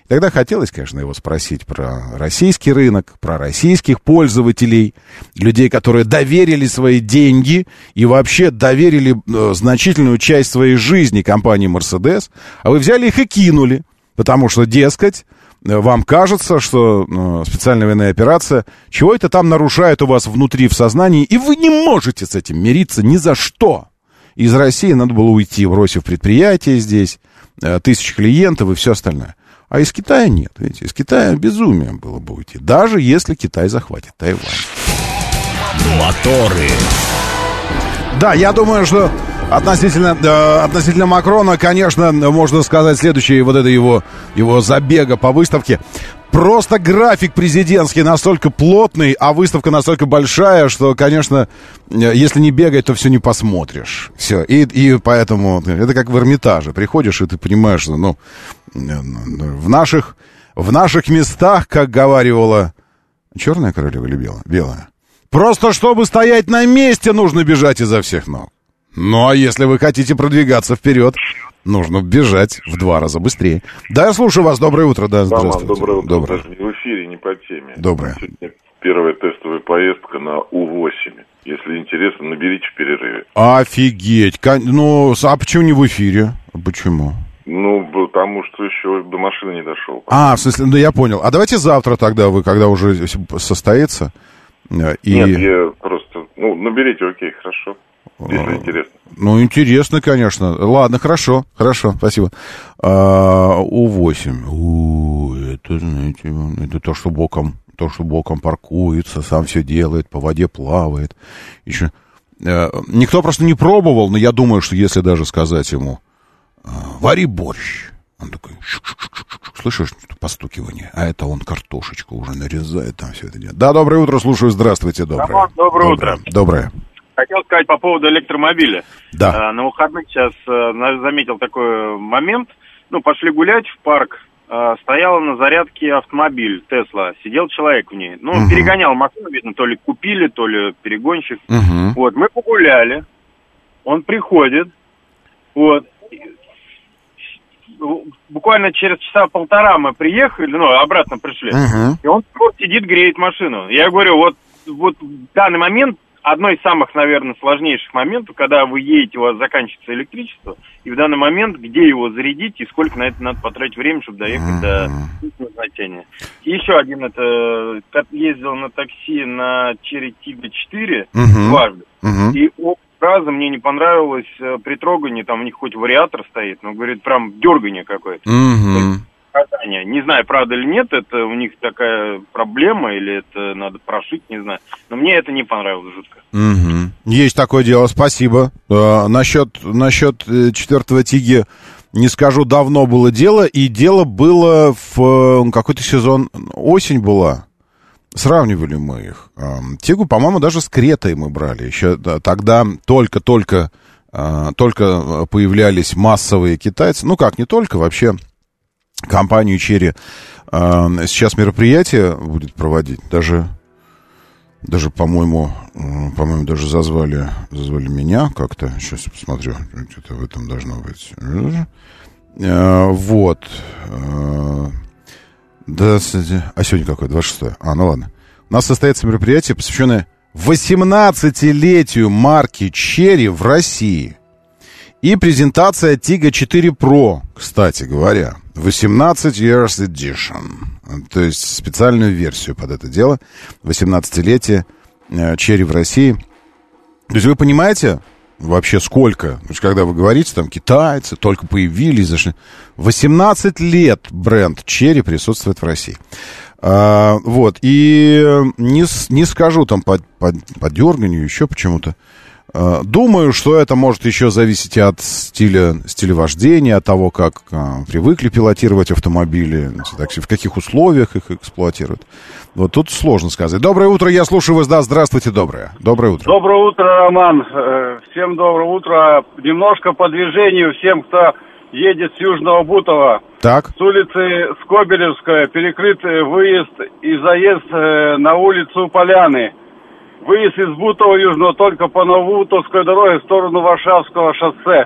Тогда хотелось, конечно, его спросить про российский рынок, про российских пользователей, людей, которые доверили свои деньги и вообще доверили э, значительную часть своей жизни компании Mercedes, а вы взяли их и кинули, потому что, дескать, вам кажется, что ну, специальная военная операция чего это там нарушает у вас внутри в сознании, и вы не можете с этим мириться ни за что. Из России надо было уйти, бросив предприятие здесь, э, тысячи клиентов и все остальное. А из Китая нет, видите, из Китая безумие было бы уйти, даже если Китай захватит Тайвань. Моторы. Да, я думаю, что Относительно, э, относительно Макрона, конечно, можно сказать следующее, вот это его, его забега по выставке. Просто график президентский настолько плотный, а выставка настолько большая, что, конечно, э, если не бегать, то все не посмотришь. Все. И, и поэтому это как в Эрмитаже. Приходишь, и ты понимаешь, что, ну, э, в наших, в наших местах, как говаривала... Черная королева или белая? Белая. Просто чтобы стоять на месте, нужно бежать изо всех ног. Ну, а если вы хотите продвигаться вперед, нужно бежать в два раза быстрее. Да, я слушаю вас. Доброе утро. Да, здравствуйте. доброе утро. Доброе. Даже не в эфире, не по теме. Доброе. Сегодня первая тестовая поездка на У-8. Если интересно, наберите в перерыве. Офигеть. Ну, а почему не в эфире? Почему? Ну, потому что еще до машины не дошел. А, в смысле, ну я понял. А давайте завтра тогда вы, когда уже состоится. э, И... Нет, я просто... Ну, наберите, окей, хорошо. Если интересно. Ну, интересно, конечно. Ладно, хорошо, хорошо, спасибо. А, У8. У, это, знаете, это то, что боком, то, что боком паркуется, сам все делает, по воде плавает. Еще... Э, никто просто не пробовал, но я думаю, что если даже сказать ему, «А, вари борщ, он такой, слышишь, постукивание, а это он картошечку уже нарезает, там все это делает. Да, доброе утро, слушаю, здравствуйте, доброе. Доброе, доброе утро. Доброе. Хотел сказать по поводу электромобиля. Да. А, на выходных сейчас а, заметил такой момент. Ну, пошли гулять в парк. А, стояла на зарядке автомобиль Тесла. Сидел человек в ней. Ну, угу. перегонял машину, видно, то ли купили, то ли перегонщик. Угу. Вот, мы погуляли. Он приходит. Вот. Буквально через часа полтора мы приехали, ну, обратно пришли. Угу. И он сидит, греет машину. Я говорю, вот, вот в данный момент одно из самых, наверное, сложнейших моментов, когда вы едете, у вас заканчивается электричество, и в данный момент, где его зарядить и сколько на это надо потратить время, чтобы доехать до назначения. И еще один, это ездил на такси на Черри Тига 4 дважды, и раза мне не понравилось э, при трогании, там у них хоть вариатор стоит, но, говорит, прям дергание какое-то. Угу наказания. Не знаю, правда или нет, это у них такая проблема, или это надо прошить, не знаю. Но мне это не понравилось жутко. Угу. Есть такое дело, спасибо. Э, насчет, насчет э, четвертого Тиги не скажу, давно было дело, и дело было в э, какой-то сезон, осень была. Сравнивали мы их. Тигу, по-моему, даже с Кретой мы брали. Еще тогда только-только только появлялись массовые китайцы. Ну как, не только, вообще компанию Черри э, сейчас мероприятие будет проводить. Даже, даже по-моему, по-моему, даже зазвали, зазвали меня как-то. Сейчас посмотрю, что-то в этом должно быть. Э, вот. Э, да, а сегодня какое? 26 А, ну ладно. У нас состоится мероприятие, посвященное 18-летию марки Черри в России. И презентация Tiga 4 Pro, кстати говоря. 18 Years Edition. То есть специальную версию под это дело. 18-летие э, Черри в России. То есть вы понимаете вообще сколько? То есть когда вы говорите, там, китайцы только появились. Зашли. 18 лет бренд Черри присутствует в России. А, вот. И не, не скажу там по, по, по дерганию еще почему-то. Э, думаю, что это может еще зависеть от стиля, стиля вождения, от того, как а, привыкли пилотировать автомобили, так, в каких условиях их эксплуатируют. Вот тут сложно сказать. Доброе утро, я слушаю вас. Да, здравствуйте, доброе. Доброе утро. Доброе утро, Роман. Э, всем доброе утро. Немножко по движению всем, кто едет с Южного Бутова. Так. С улицы Скобелевская перекрыт выезд и заезд на улицу Поляны. Выезд из Бутова Южного только по Новоутовской дороге в сторону Варшавского шоссе.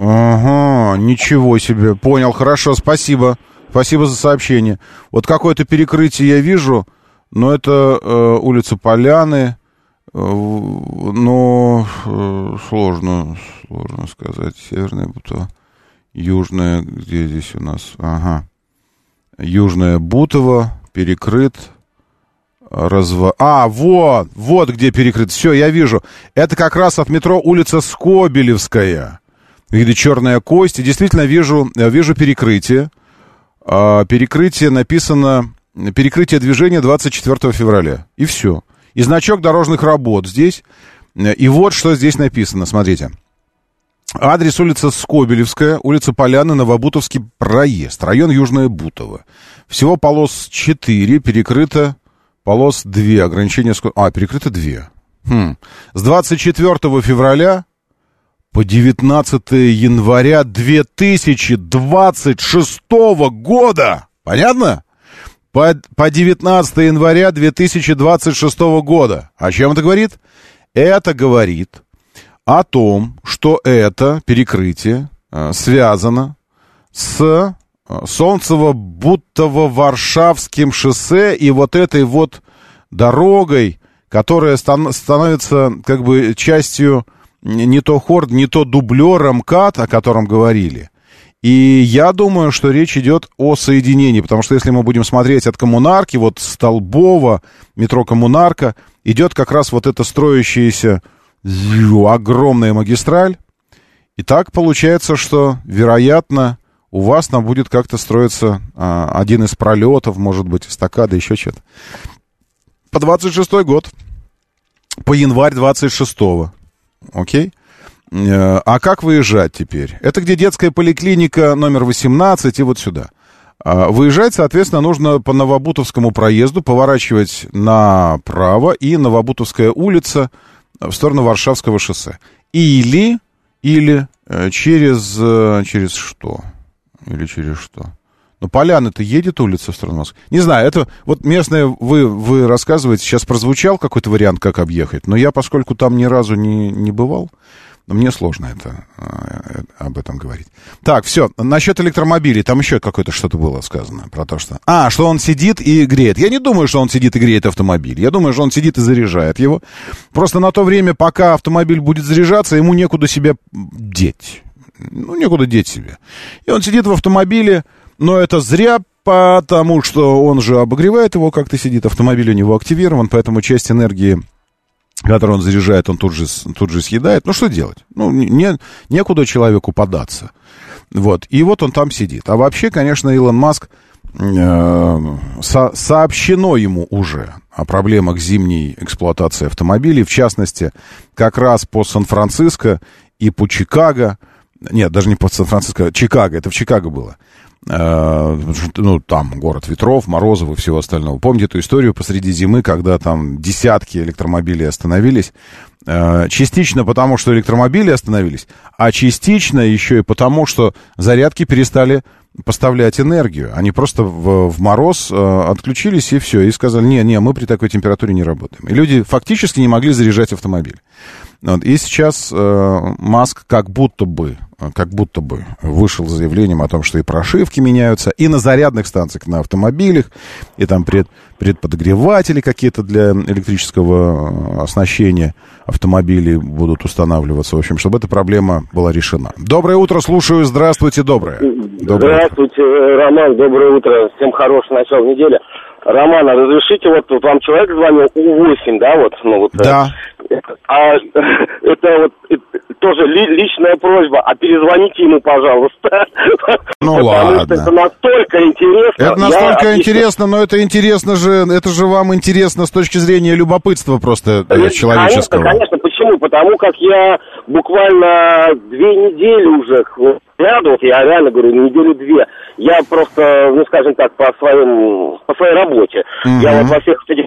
Ага, ничего себе. Понял, хорошо, спасибо. Спасибо за сообщение. Вот какое-то перекрытие я вижу, но это э, улица Поляны. Э, но э, сложно, сложно сказать. Северная Бутова. Южная, где здесь у нас? Ага. Южная Бутова, перекрыт разва... А, вот, вот где перекрыт. Все, я вижу. Это как раз от метро улица Скобелевская. Виды черная кость. И действительно вижу, вижу перекрытие. А, перекрытие написано... Перекрытие движения 24 февраля. И все. И значок дорожных работ здесь. И вот что здесь написано. Смотрите. Адрес улица Скобелевская, улица Поляны, Новобутовский проезд, район Южное Бутово. Всего полос 4, перекрыто Полос 2, ограничение скорости... А, перекрыто 2. Хм. С 24 февраля по 19 января 2026 года. Понятно? По, по 19 января 2026 года. О чем это говорит? Это говорит о том, что это перекрытие э, связано с Солнцево-Бутово-Варшавским шоссе и вот этой вот дорогой, которая стан- становится как бы частью не то хорд, не то дублера МКАД, о котором говорили. И я думаю, что речь идет о соединении, потому что если мы будем смотреть от коммунарки, вот Столбова, метро Коммунарка, идет как раз вот эта строящаяся огромная магистраль. И так получается, что, вероятно, у вас там будет как-то строиться а, один из пролетов, может быть, эстакада, еще что-то. По 26 год. По январь 26-го. Окей? Э, а как выезжать теперь? Это где детская поликлиника номер 18 и вот сюда. А, выезжать, соответственно, нужно по Новобутовскому проезду, поворачивать направо и Новобутовская улица в сторону Варшавского шоссе. Или, или э, через, э, через что? Или через что? Ну, Поляны-то едет улица в сторону Москвы. Не знаю, это вот местное, вы, вы рассказываете, сейчас прозвучал какой-то вариант, как объехать, но я, поскольку там ни разу не, не бывал, мне сложно это, э, об этом говорить. Так, все. Насчет электромобилей. Там еще какое-то что-то было сказано про то, что... А, что он сидит и греет. Я не думаю, что он сидит и греет автомобиль. Я думаю, что он сидит и заряжает его. Просто на то время, пока автомобиль будет заряжаться, ему некуда себя деть. Ну, некуда деть себе. И он сидит в автомобиле, но это зря, потому что он же обогревает его, как-то сидит. Автомобиль у него активирован, поэтому часть энергии который он заряжает, он тут же, тут же съедает. Ну, что делать? Ну, не, некуда человеку податься. Вот. И вот он там сидит. А вообще, конечно, Илон Маск, э, со, сообщено ему уже о проблемах зимней эксплуатации автомобилей, в частности, как раз по Сан-Франциско и по Чикаго. Нет, даже не по Сан-Франциско, Чикаго, это в Чикаго было. Э, ну, там город ветров, морозов и всего остального. Помните эту историю посреди зимы, когда там десятки электромобилей остановились? Э, частично потому, что электромобили остановились, а частично еще и потому, что зарядки перестали поставлять энергию. Они просто в, в мороз э, отключились и все, и сказали, не, не, мы при такой температуре не работаем. И люди фактически не могли заряжать автомобиль. Вот. И сейчас э, Маск как будто бы, как будто бы вышел с заявлением о том, что и прошивки меняются, и на зарядных станциях на автомобилях, и там пред, предподогреватели какие-то для электрического э, оснащения автомобилей будут устанавливаться. В общем, чтобы эта проблема была решена. Доброе утро, слушаю. Здравствуйте, доброе. доброе Здравствуйте, утро. Роман. Доброе утро. Всем хорошего начала недели. Роман, а разрешите, вот, вот вам человек звонил У8, да, вот, ну вот. Э, А это вот это, тоже ли, личная просьба, а перезвоните ему, пожалуйста. Ну Потому ладно. Что это настолько интересно. Это настолько я интересно, но это интересно же, это же вам интересно с точки зрения любопытства просто э, человеческого. Конечно, конечно. Почему? Потому как я буквально две недели уже ряду, я реально говорю, неделю-две, я просто, ну, скажем так, по своим, по своей работе. Mm-hmm. Я вот во всех этих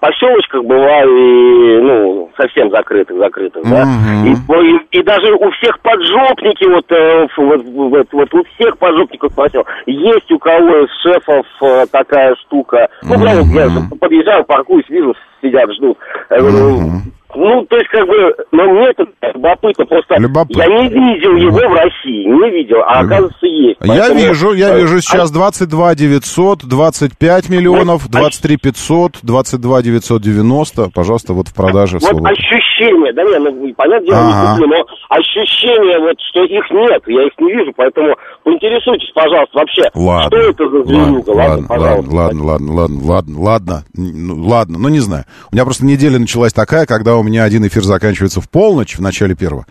поселочках бываю и, ну, совсем закрытых, закрытых, mm-hmm. да. И, и, и даже у всех поджопники, вот, э, вот, вот, вот у всех поджопников спросил, есть у кого из шефов э, такая штука. Ну, mm-hmm. я подъезжаю, паркуюсь, вижу, сидят, ждут. Я говорю, mm-hmm. Ну, то есть, как бы, но мне это любопытно, просто любопытно. я не видел его ну. в России, не видел, а оказывается есть. Поэтому... Я вижу, я а вижу сейчас 22 900, 25 миллионов, 23 500, 22 990, пожалуйста, вот в продаже. Вот свободу. ощущение, да нет, ну, понятно, я ага. не куплю, но ощущение, вот, что их нет, я их не вижу, поэтому поинтересуйтесь, пожалуйста, вообще, ладно, что это за зверюга, ладно, ладно, пожалуйста. Ладно, ладно, ладно, ладно, ладно, ну, ладно, ну, не знаю. У меня просто неделя началась такая, когда у меня один эфир заканчивается в полночь, в начале первого,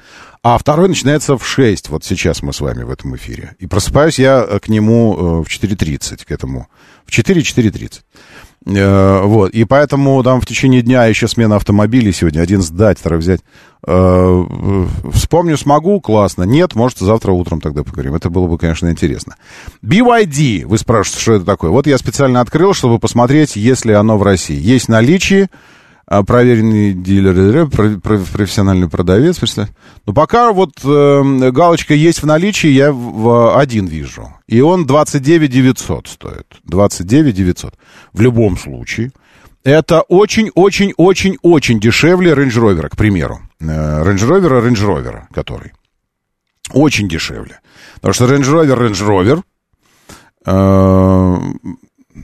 а второй начинается в 6, вот сейчас мы с вами в этом эфире. И просыпаюсь я э, к нему э, в 4.30, к этому, в 4-4.30. Э, вот, и поэтому там в течение дня еще смена автомобилей сегодня. Один сдать, второй взять. Вспомню, смогу, классно. Нет, может, завтра утром тогда поговорим. Это было бы, конечно, интересно. BYD, вы спрашиваете, что это такое? Вот я специально открыл, чтобы посмотреть, есть ли оно в России. Есть наличие проверенный дилер, профессиональный продавец. Но пока вот э, галочка есть в наличии, я в один вижу. И он 29 900 стоит. 29 900. В любом случае. Это очень-очень-очень-очень дешевле Range Rover, к примеру. Э, Range Rover, Range Rover, который. Очень дешевле. Потому что Range Rover, Range Rover, э,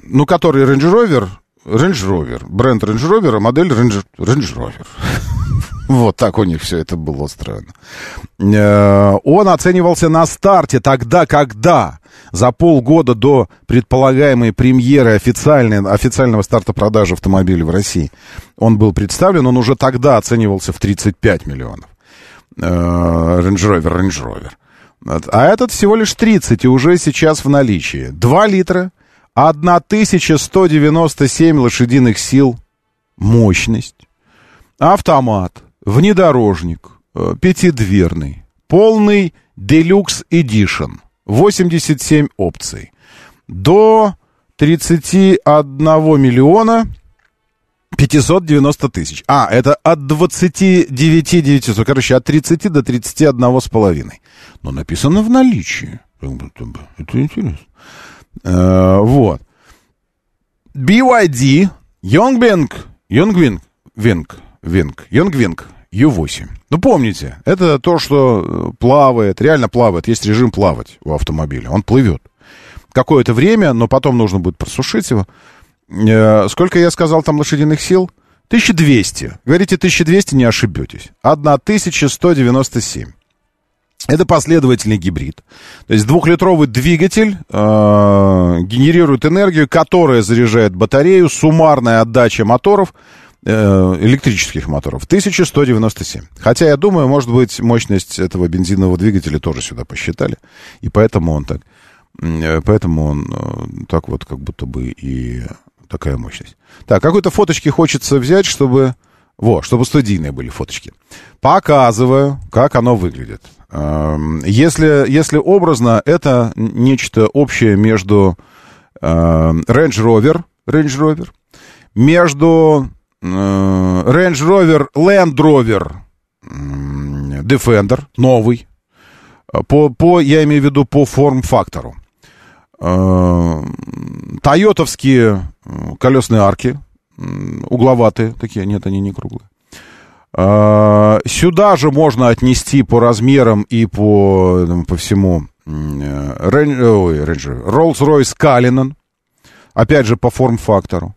ну, который Range Rover, Range Rover. Бренд Range Rover, а модель Range, Range Rover. Вот так у них все это было устроено. Э, он оценивался на старте тогда, когда за полгода до предполагаемой премьеры официальной, официального старта продажи автомобилей в России он был представлен, он уже тогда оценивался в 35 миллионов. Э, Range Rover, Range Rover. А этот всего лишь 30 и уже сейчас в наличии. 2 литра, 1197 лошадиных сил, мощность, автомат, внедорожник, э, пятидверный, полный Deluxe Edition, 87 опций. До 31 миллиона 590 тысяч. А, это от 29 900, короче, от 30 до 31 с половиной. Но написано в наличии. Это интересно. Э, вот. BYD Yongbing, Yongwing, Wing, Wing, Yongwing U8. Ну, помните, это то, что плавает, реально плавает. Есть режим плавать у автомобиля. Он плывет. Какое-то время, но потом нужно будет просушить его. Э, сколько я сказал там лошадиных сил? 1200. Говорите 1200, не ошибетесь. 1197. Это последовательный гибрид. То есть двухлитровый двигатель э, генерирует энергию, которая заряжает батарею. Суммарная отдача моторов, э, электрических моторов, 1197. Хотя, я думаю, может быть, мощность этого бензинового двигателя тоже сюда посчитали. И поэтому он так, э, поэтому он э, так вот как будто бы и такая мощность. Так, какой-то фоточки хочется взять, чтобы... Во, чтобы студийные были фоточки. Показываю, как оно выглядит. Эм, если, если образно, это нечто общее между эм, Range Rover, Range Rover, между э, Range Rover Land Rover Defender, новый, по, по, я имею в виду по форм-фактору. Эм, тойотовские колесные арки, угловатые такие, нет, они не круглые. А, сюда же можно отнести по размерам и по, по всему Rolls-Royce Cullinan, опять же, по форм-фактору.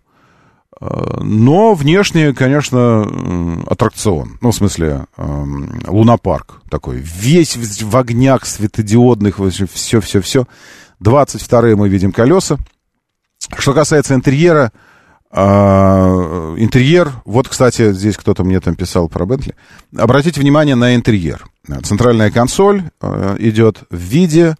А, но внешне, конечно, аттракцион. Ну, в смысле, лунопарк такой. Весь в огнях светодиодных, все-все-все. 22 мы видим колеса. Что касается интерьера, а, интерьер, вот, кстати, здесь кто-то мне там писал про Бентли. Обратите внимание на интерьер. Центральная консоль а, идет в виде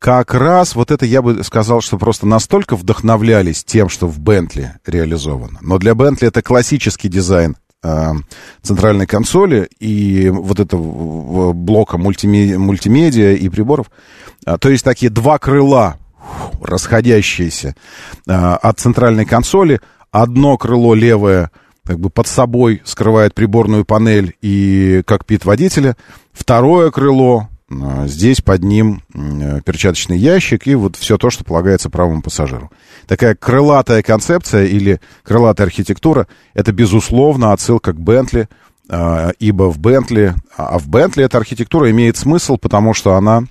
как раз, вот это я бы сказал, что просто настолько вдохновлялись тем, что в Бентли реализовано. Но для Бентли это классический дизайн а, центральной консоли и вот этого блока мультимедиа, мультимедиа и приборов. То есть такие два крыла расходящиеся от центральной консоли – Одно крыло левое как бы под собой скрывает приборную панель и кокпит водителя. Второе крыло, а, здесь под ним перчаточный ящик и вот все то, что полагается правому пассажиру. Такая крылатая концепция или крылатая архитектура, это, безусловно, отсылка к Бентли, а, ибо в Бентли, а в Бентли эта архитектура имеет смысл, потому что она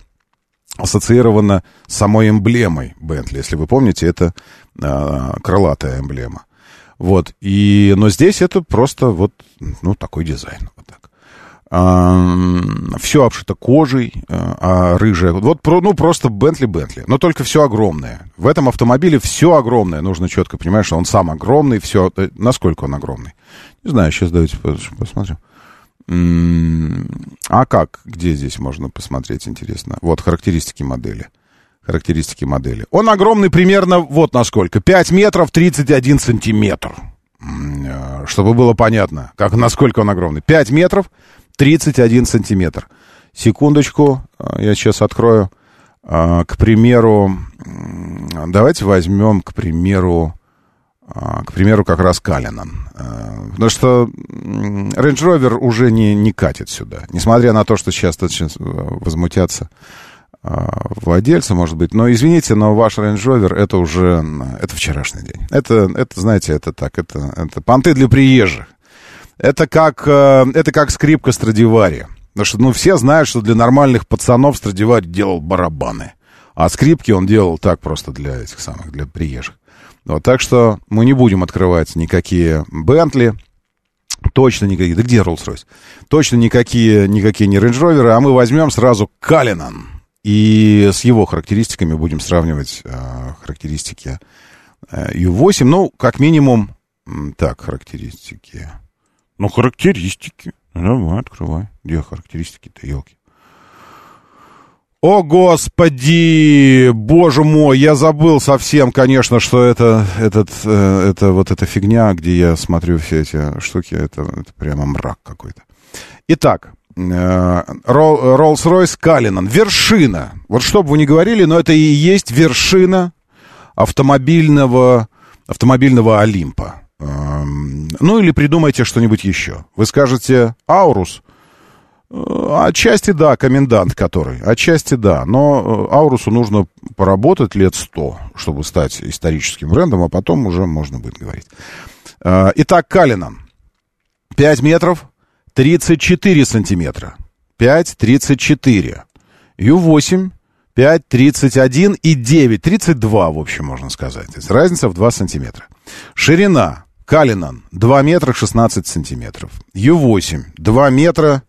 ассоциирована с самой эмблемой Бентли. Если вы помните, это крылатая эмблема. Вот. И, но здесь это просто вот, ну, такой дизайн. Вот так. А, все обшито кожей, а, а рыжая. Вот, ну, просто Бентли-Бентли. Но только все огромное. В этом автомобиле все огромное. Нужно четко понимать, что он сам огромный. Все. Э, насколько он огромный? Не знаю, сейчас давайте посмотрим. А как? Где здесь можно посмотреть, интересно? Вот характеристики модели характеристики модели. Он огромный примерно вот насколько. 5 метров 31 сантиметр. Э, чтобы было понятно, как, насколько он огромный. 5 метров 31 сантиметр. Секундочку, э, я сейчас открою. Э, к примеру, давайте возьмем, к примеру, к примеру, как раз Калинан. Потому что Range Rover уже не, не катит сюда. Несмотря на то, что сейчас сейчас возмутятся владельца, может быть. Но извините, но ваш Range Rover это уже это вчерашний день. Это, это знаете, это так, это, это понты для приезжих. Это как, э, это как скрипка Страдивари. Потому что, ну, все знают, что для нормальных пацанов Страдивари делал барабаны. А скрипки он делал так просто для этих самых, для приезжих. Вот, так что мы не будем открывать никакие Бентли. Точно никакие. Да где Rolls-Royce? Точно никакие, никакие не Range Rover, а мы возьмем сразу Калинан. И с его характеристиками будем сравнивать э, характеристики э, U8. Ну, как минимум, так, характеристики. Ну, характеристики. Давай, открывай. Где характеристики-то, елки? О, Господи! Боже мой, я забыл совсем, конечно, что это, этот, э, это вот эта фигня, где я смотрю все эти штуки, это, это прямо мрак какой-то. Итак, э, Rolls-Royce Калинан. Вершина. Вот что бы вы ни говорили, но это и есть вершина автомобильного, автомобильного Олимпа. Эм, ну или придумайте что-нибудь еще. Вы скажете Аурус. Э, отчасти да, комендант который. Отчасти да. Но э, Аурусу нужно поработать лет сто, чтобы стать историческим брендом, а потом уже можно будет говорить. Э, итак, Калинан. 5 метров 34 сантиметра. 5,34. Ю-8 5, 31 и 9. 32, в общем, можно сказать. Есть разница в 2 сантиметра. Ширина. Калинан 2 метра 16 сантиметров. Ю-8 2 метра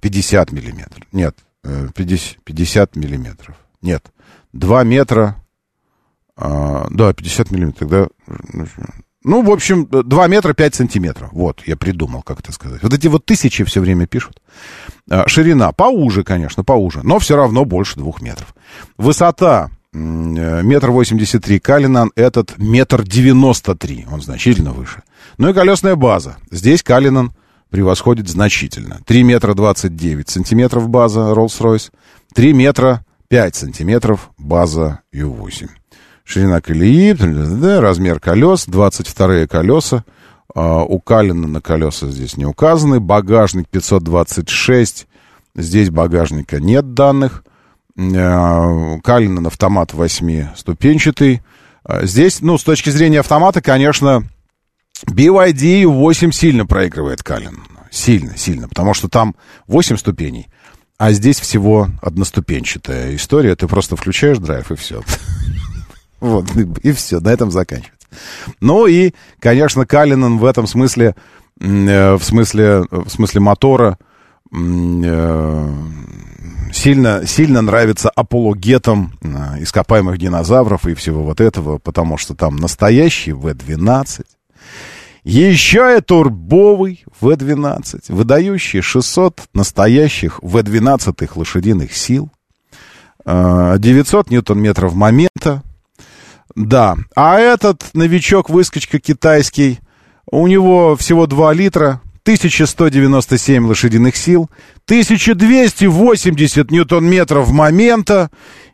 50 миллиметров. Нет, 50, э, 50 миллиметров. Нет, 2 метра... А, да, 50 миллиметров. Тогда... Ну, в общем, 2 метра 5 сантиметров. Вот, я придумал, как это сказать. Вот эти вот тысячи все время пишут. А, ширина поуже, конечно, поуже, но все равно больше двух метров. Высота метр восемьдесят три. Калинан этот метр девяносто три. Он значительно выше. Ну и колесная база. Здесь Калинан превосходит значительно. 3 метра 29 сантиметров база Rolls-Royce, 3 метра 5 сантиметров база U8. Ширина колеи, размер колес, 22 колеса. Uh, у Калина на колеса здесь не указаны. Багажник 526. Здесь багажника нет данных. Uh, Калинан автомат 8-ступенчатый. Uh, здесь, ну, с точки зрения автомата, конечно, BYD 8 сильно проигрывает Калин. Сильно, сильно. Потому что там 8 ступеней. А здесь всего одноступенчатая история. Ты просто включаешь драйв и все. Вот, и все, на этом заканчивается. Ну и, конечно, Калинан в этом смысле, э, в смысле, в смысле мотора, э, сильно, сильно нравится апологетам э, ископаемых динозавров и всего вот этого, потому что там настоящий V12, еще и турбовый В-12, выдающий 600 настоящих В-12 лошадиных сил, 900 а, ньютон-метров момента. Да, а этот новичок-выскочка китайский, у него всего 2 литра, 1197 лошадиных сил, 1280 ньютон-метров момента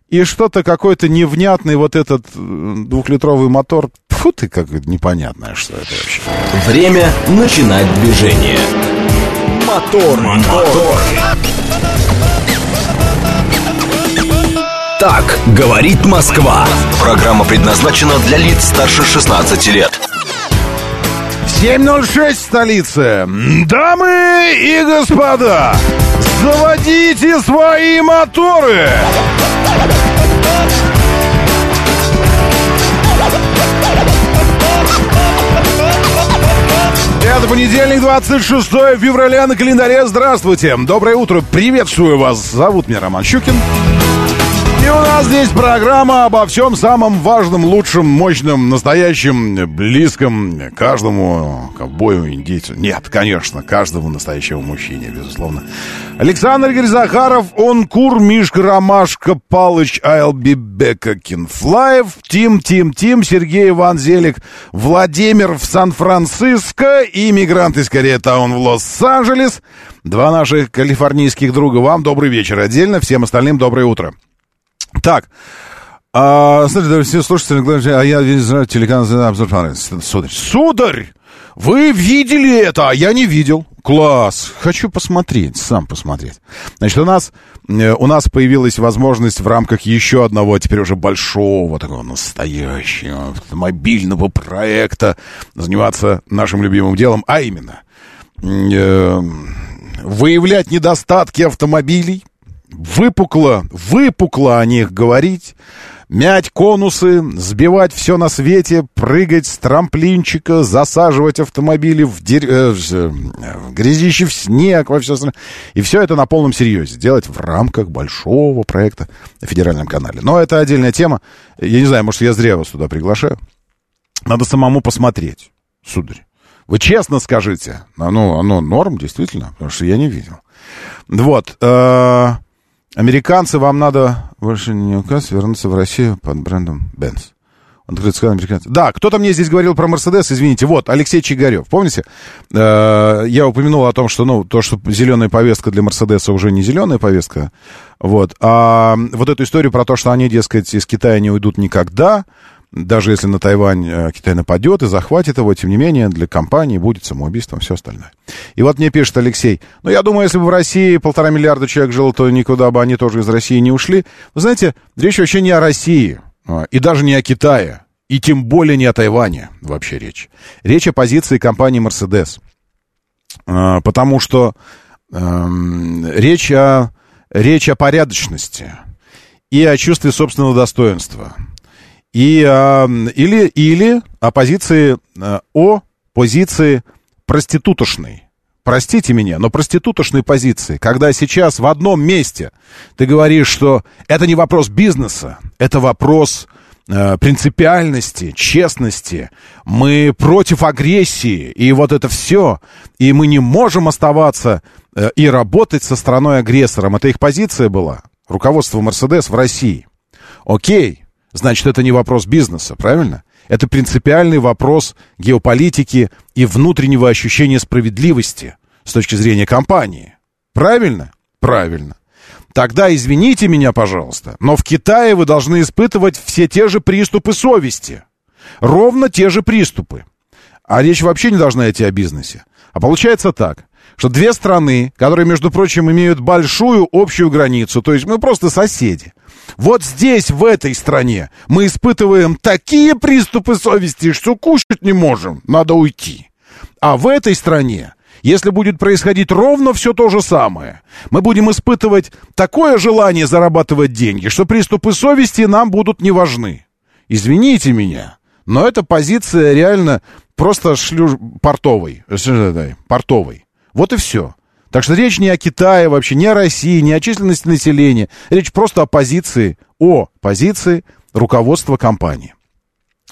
и что-то какой-то невнятный вот этот э, двухлитровый мотор. Фу ты, как непонятное, что это вообще. Время начинать движение. Мотор, мотор. Так говорит Москва. Программа предназначена для лиц старше 16 лет. 7.06 столице. Дамы и господа, заводите свои моторы. Это понедельник, 26 февраля на календаре. Здравствуйте. Доброе утро. Приветствую вас. Зовут меня Роман Щукин. И у нас здесь программа обо всем самом важном, лучшем, мощном, настоящем, близком каждому ковбою, индейцу. Нет, конечно, каждому настоящему мужчине, безусловно. Александр Игорь он Кур, Мишка, Ромашка, Палыч, Айлби, Бека, Кинфлаев, Тим, Тим, Тим, Сергей Иван Зелик, Владимир в Сан-Франциско, иммигрант из Корея-таун в Лос-Анджелес. Два наших калифорнийских друга. Вам добрый вечер отдельно, всем остальным доброе утро. Так, а, смотрите, все слушатели, а я знаю телеканал обзор Сударь, сударь, вы видели это, а я не видел. Класс. Хочу посмотреть, сам посмотреть. Значит, у нас, э, у нас появилась возможность в рамках еще одного, теперь уже большого, такого настоящего мобильного проекта заниматься нашим любимым делом, а именно э, выявлять недостатки автомобилей, выпукло, выпукло о них говорить, мять конусы, сбивать все на свете, прыгать с трамплинчика, засаживать автомобили в, дер... э, в грязище, в снег, во все остальное. И все это на полном серьезе. Делать в рамках большого проекта на федеральном канале. Но это отдельная тема. Я не знаю, может, я зря вас туда приглашаю. Надо самому посмотреть, сударь. Вы честно скажите, оно, оно норм, действительно, потому что я не видел. Вот. Э, американцы, вам надо больше не указ вернуться в Россию под брендом Benz. Он говорит, сказал американцы. Да, кто-то мне здесь говорил про Мерседес, извините. Вот, Алексей Чигарев. Помните? Э, я упомянул о том, что, ну, то, что зеленая повестка для Мерседеса уже не зеленая повестка. Вот. А вот эту историю про то, что они, дескать, из Китая не уйдут никогда, даже если на Тайвань э, Китай нападет и захватит его, тем не менее, для компании будет самоубийством все остальное. И вот мне пишет Алексей, ну, я думаю, если бы в России полтора миллиарда человек жило, то никуда бы они тоже из России не ушли. Вы знаете, речь вообще не о России, а, и даже не о Китае, и тем более не о Тайване вообще речь. Речь о позиции компании Mercedes. А, потому что эм, речь, о, речь о порядочности и о чувстве собственного достоинства – и, э, или, или о позиции, э, о позиции проститутошной. Простите меня, но проститутошной позиции, когда сейчас в одном месте ты говоришь, что это не вопрос бизнеса, это вопрос э, принципиальности, честности, мы против агрессии, и вот это все, и мы не можем оставаться э, и работать со страной-агрессором. Это их позиция была, руководство Мерседес в России. Окей, значит, это не вопрос бизнеса, правильно? Это принципиальный вопрос геополитики и внутреннего ощущения справедливости с точки зрения компании. Правильно? Правильно. Тогда извините меня, пожалуйста, но в Китае вы должны испытывать все те же приступы совести. Ровно те же приступы. А речь вообще не должна идти о бизнесе. А получается так, что две страны, которые, между прочим, имеют большую общую границу, то есть мы просто соседи, вот здесь, в этой стране, мы испытываем такие приступы совести, что кушать не можем, надо уйти. А в этой стране, если будет происходить ровно все то же самое, мы будем испытывать такое желание зарабатывать деньги, что приступы совести нам будут не важны. Извините меня, но эта позиция реально просто шлю портовой. Портовой. Вот и все. Так что речь не о Китае вообще, не о России, не о численности населения. Речь просто о позиции, о позиции руководства компании.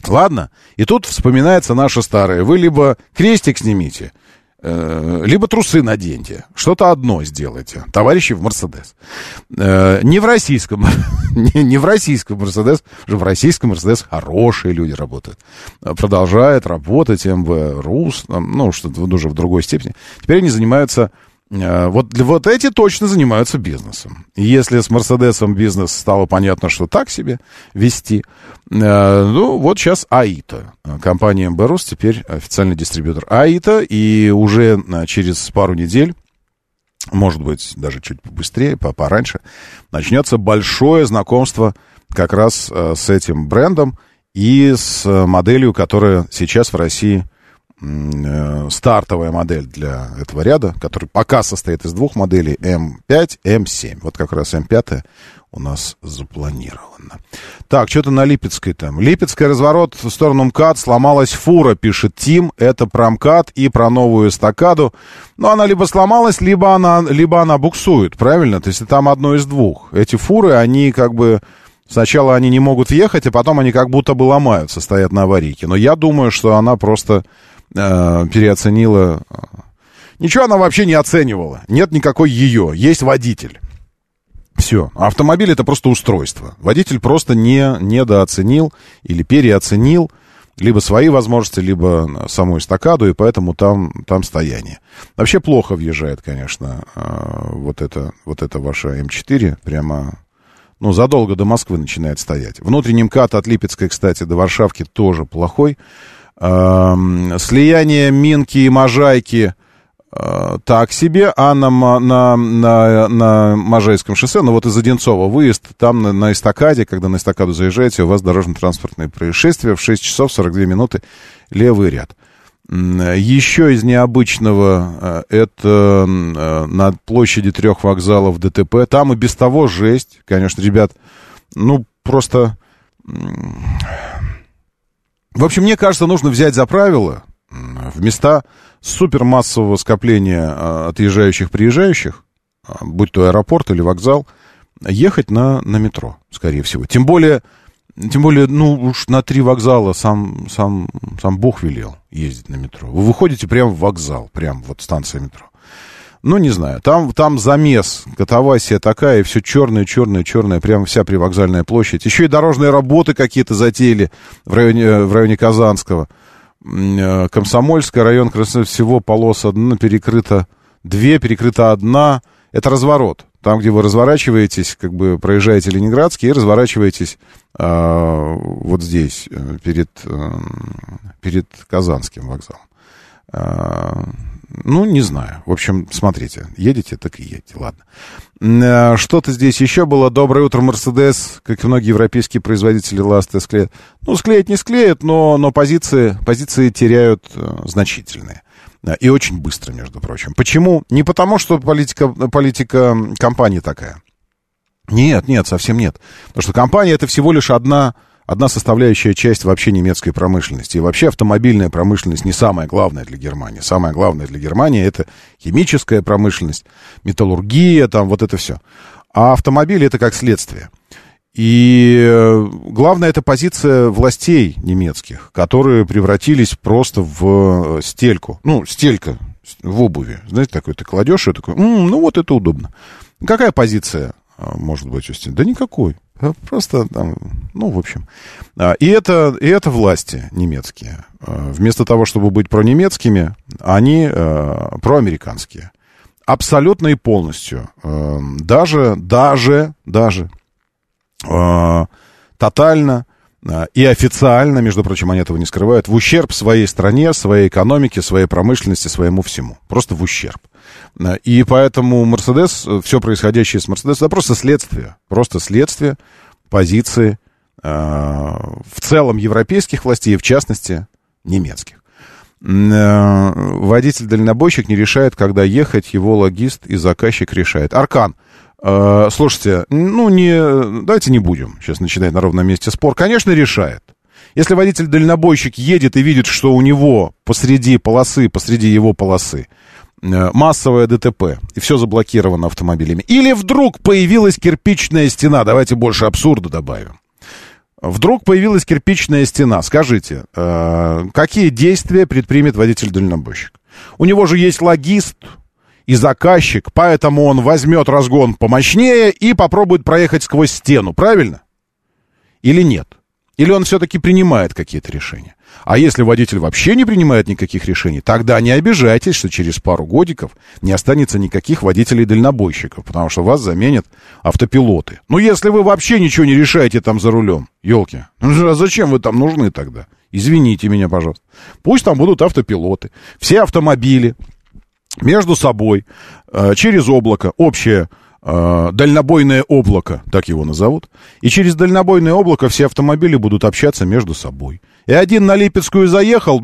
Ладно? И тут вспоминается наше старое. Вы либо крестик снимите, э, либо трусы наденьте. Что-то одно сделайте. Товарищи в Мерседес. Э, не в российском, не, не в российском Мерседес, в российском Мерседес хорошие люди работают. Продолжает работать МВ РУС, ну, что-то уже в другой степени. Теперь они занимаются вот, вот эти точно занимаются бизнесом. если с Мерседесом бизнес стало понятно, что так себе вести, э, ну вот сейчас АИТа. Компания МБРУС теперь официальный дистрибьютор АИТа. И уже э, через пару недель может быть, даже чуть побыстрее, пораньше, начнется большое знакомство как раз с этим брендом и с моделью, которая сейчас в России Э, стартовая модель для этого ряда, который пока состоит из двух моделей М5, М7. Вот как раз М5 у нас запланировано. Так, что-то на Липецкой там. Липецкая разворот в сторону МКАД, сломалась фура, пишет Тим. Это про МКАД и про новую эстакаду. Но она либо сломалась, либо она, либо она буксует, правильно? То есть там одно из двух. Эти фуры, они как бы... Сначала они не могут въехать, а потом они как будто бы ломаются, стоят на аварийке. Но я думаю, что она просто э, переоценила. Ничего она вообще не оценивала. Нет никакой ее. Есть водитель. Все. Автомобиль это просто устройство. Водитель просто не недооценил или переоценил либо свои возможности, либо саму эстакаду, и поэтому там, там стояние. Вообще плохо въезжает, конечно, э, вот это, вот это ваша М4, прямо, ну, задолго до Москвы начинает стоять. Внутренний МКАД от Липецкой, кстати, до Варшавки тоже плохой. Слияние Минки и Можайки э, так себе, а на, на, на, на Можайском шоссе, ну вот из Одинцова выезд, там на, на эстакаде, когда на эстакаду заезжаете, у вас дорожно-транспортное происшествие в 6 часов 42 минуты, левый ряд. Еще из необычного, э, это э, на площади трех вокзалов ДТП, там и без того жесть, конечно, ребят, ну просто В общем, мне кажется, нужно взять за правило в места супермассового скопления а, отъезжающих, приезжающих, а, будь то аэропорт или вокзал, ехать на, на метро, скорее всего. Тем более, тем более, ну, уж на три вокзала сам, сам, сам Бог велел ездить на метро. Вы выходите прямо в вокзал, прямо вот станция метро. Ну, не знаю, там, там замес, катавасия такая, и все черное, черное, черное, прямо вся привокзальная площадь. Еще и дорожные работы какие-то затеяли в районе, в районе Казанского. Э, Комсомольская, район всего полос одна перекрыта, две, перекрыта одна. Это разворот. Там, где вы разворачиваетесь, как бы проезжаете Ленинградский и разворачиваетесь э, вот здесь, э, перед, э, перед Казанским вокзалом. Ну, не знаю. В общем, смотрите, едете, так и едете, ладно. Э, что-то здесь еще было. Доброе утро, Мерседес. Как и многие европейские производители ласты склеят. Ну, склеят не склеят, но, но позиции, позиции теряют э, значительные. Э, и очень быстро, между прочим. Почему? Не потому, что политика, политика компании такая. Нет, нет, совсем нет. Потому что компания это всего лишь одна одна составляющая часть вообще немецкой промышленности. И вообще автомобильная промышленность не самая главная для Германии. Самое главное для Германии это химическая промышленность, металлургия, там вот это все. А автомобили это как следствие. И э, главное, это позиция властей немецких, которые превратились просто в э, стельку. Ну, стелька в обуви. Знаете, такой ты кладешь и такой, м-м, ну вот это удобно. Какая позиция э, может быть у стен? Да никакой. Просто там, ну, в общем. А, и это, и это власти немецкие. А, вместо того, чтобы быть пронемецкими, они э, проамериканские. Абсолютно и полностью. Э, даже, даже, даже э, тотально и официально, между прочим, они этого не скрывают, в ущерб своей стране, своей экономике, своей промышленности, своему всему. Просто в ущерб. И поэтому Мерседес, все происходящее с Мерседес, это просто следствие. Просто следствие позиции э, в целом европейских властей, в частности, немецких. Э, водитель-дальнобойщик не решает, когда ехать, его логист и заказчик решает. Аркан, э, слушайте, ну, не, давайте не будем сейчас начинать на ровном месте спор. Конечно, решает. Если водитель-дальнобойщик едет и видит, что у него посреди полосы, посреди его полосы Э, массовое ДТП, и все заблокировано автомобилями. Или вдруг появилась кирпичная стена, давайте больше абсурда добавим. Вдруг появилась кирпичная стена. Скажите, э, какие действия предпримет водитель-дальнобойщик? У него же есть логист и заказчик, поэтому он возьмет разгон помощнее и попробует проехать сквозь стену, правильно? Или нет? Или он все-таки принимает какие-то решения? А если водитель вообще не принимает никаких решений, тогда не обижайтесь, что через пару годиков не останется никаких водителей-дальнобойщиков, потому что вас заменят автопилоты. Ну, если вы вообще ничего не решаете там за рулем, елки, ну, а зачем вы там нужны тогда? Извините меня, пожалуйста. Пусть там будут автопилоты. Все автомобили между собой э, через облако, общее э, дальнобойное облако, так его назовут. И через дальнобойное облако все автомобили будут общаться между собой. И один на Липецкую заехал,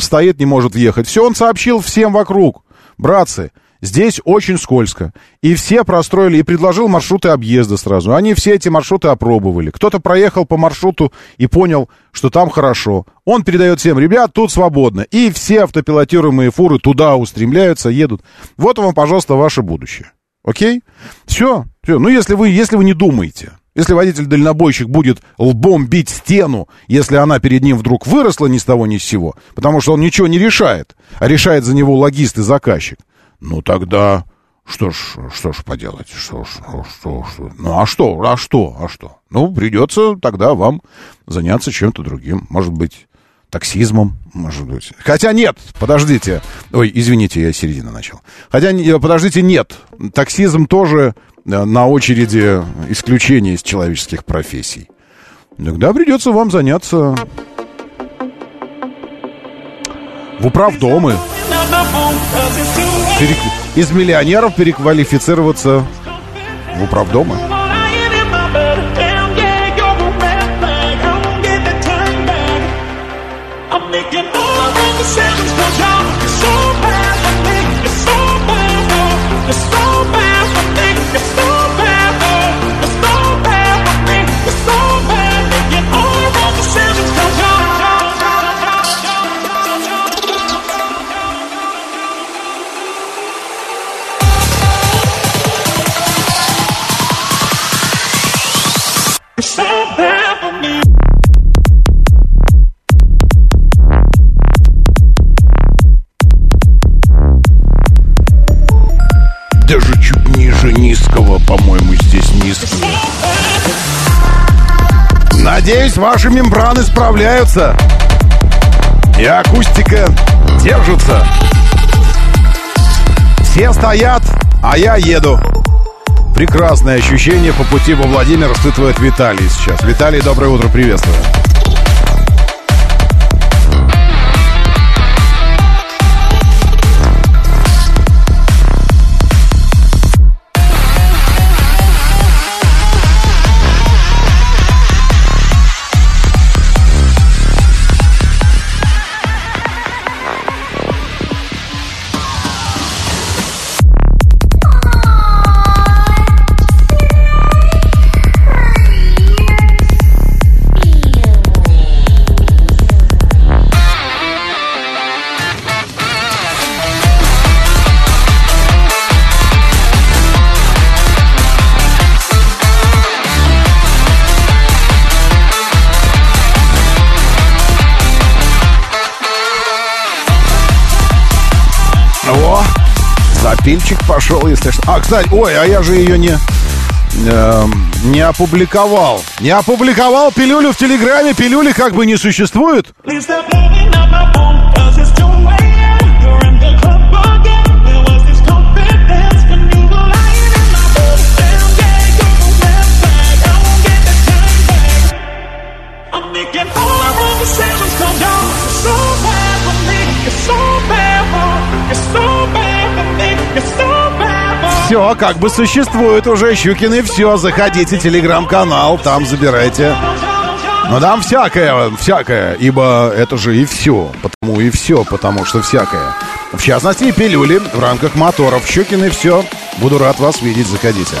стоит, не может въехать. Все он сообщил всем вокруг. Братцы, здесь очень скользко. И все простроили, и предложил маршруты объезда сразу. Они все эти маршруты опробовали. Кто-то проехал по маршруту и понял, что там хорошо. Он передает всем, ребят, тут свободно. И все автопилотируемые фуры туда устремляются, едут. Вот вам, пожалуйста, ваше будущее. Окей? Все. все. Ну, если вы, если вы не думаете. Если водитель-дальнобойщик будет лбом бить стену, если она перед ним вдруг выросла ни с того ни с сего, потому что он ничего не решает, а решает за него логист и заказчик, ну тогда что ж, что ж поделать, что ж, что, что, ну а что, а что, а что? Ну, придется тогда вам заняться чем-то другим, может быть, таксизмом, может быть. Хотя нет, подождите. Ой, извините, я середина начал. Хотя, подождите, нет. Таксизм тоже Э, на очереди исключения из человеческих профессий. Тогда придется вам заняться в управдомы. Перек... Из миллионеров переквалифицироваться в управдомы. даже Надеюсь, ваши мембраны справляются. И акустика держится. Все стоят, а я еду. Прекрасное ощущение по пути во Владимир испытывает Виталий сейчас. Виталий, доброе утро, приветствую. Что. А, кстати, ой, а я же ее не... эм, не опубликовал. Не опубликовал пилюлю в Телеграме. Пилюли как бы не существует. Все, как бы существует уже Щукины все. Заходите, телеграм-канал, там забирайте. Ну там всякое, всякое, ибо это же и все, потому и все, потому что всякое. В частности, пилюли в рамках моторов. Щукины все. Буду рад вас видеть, заходите.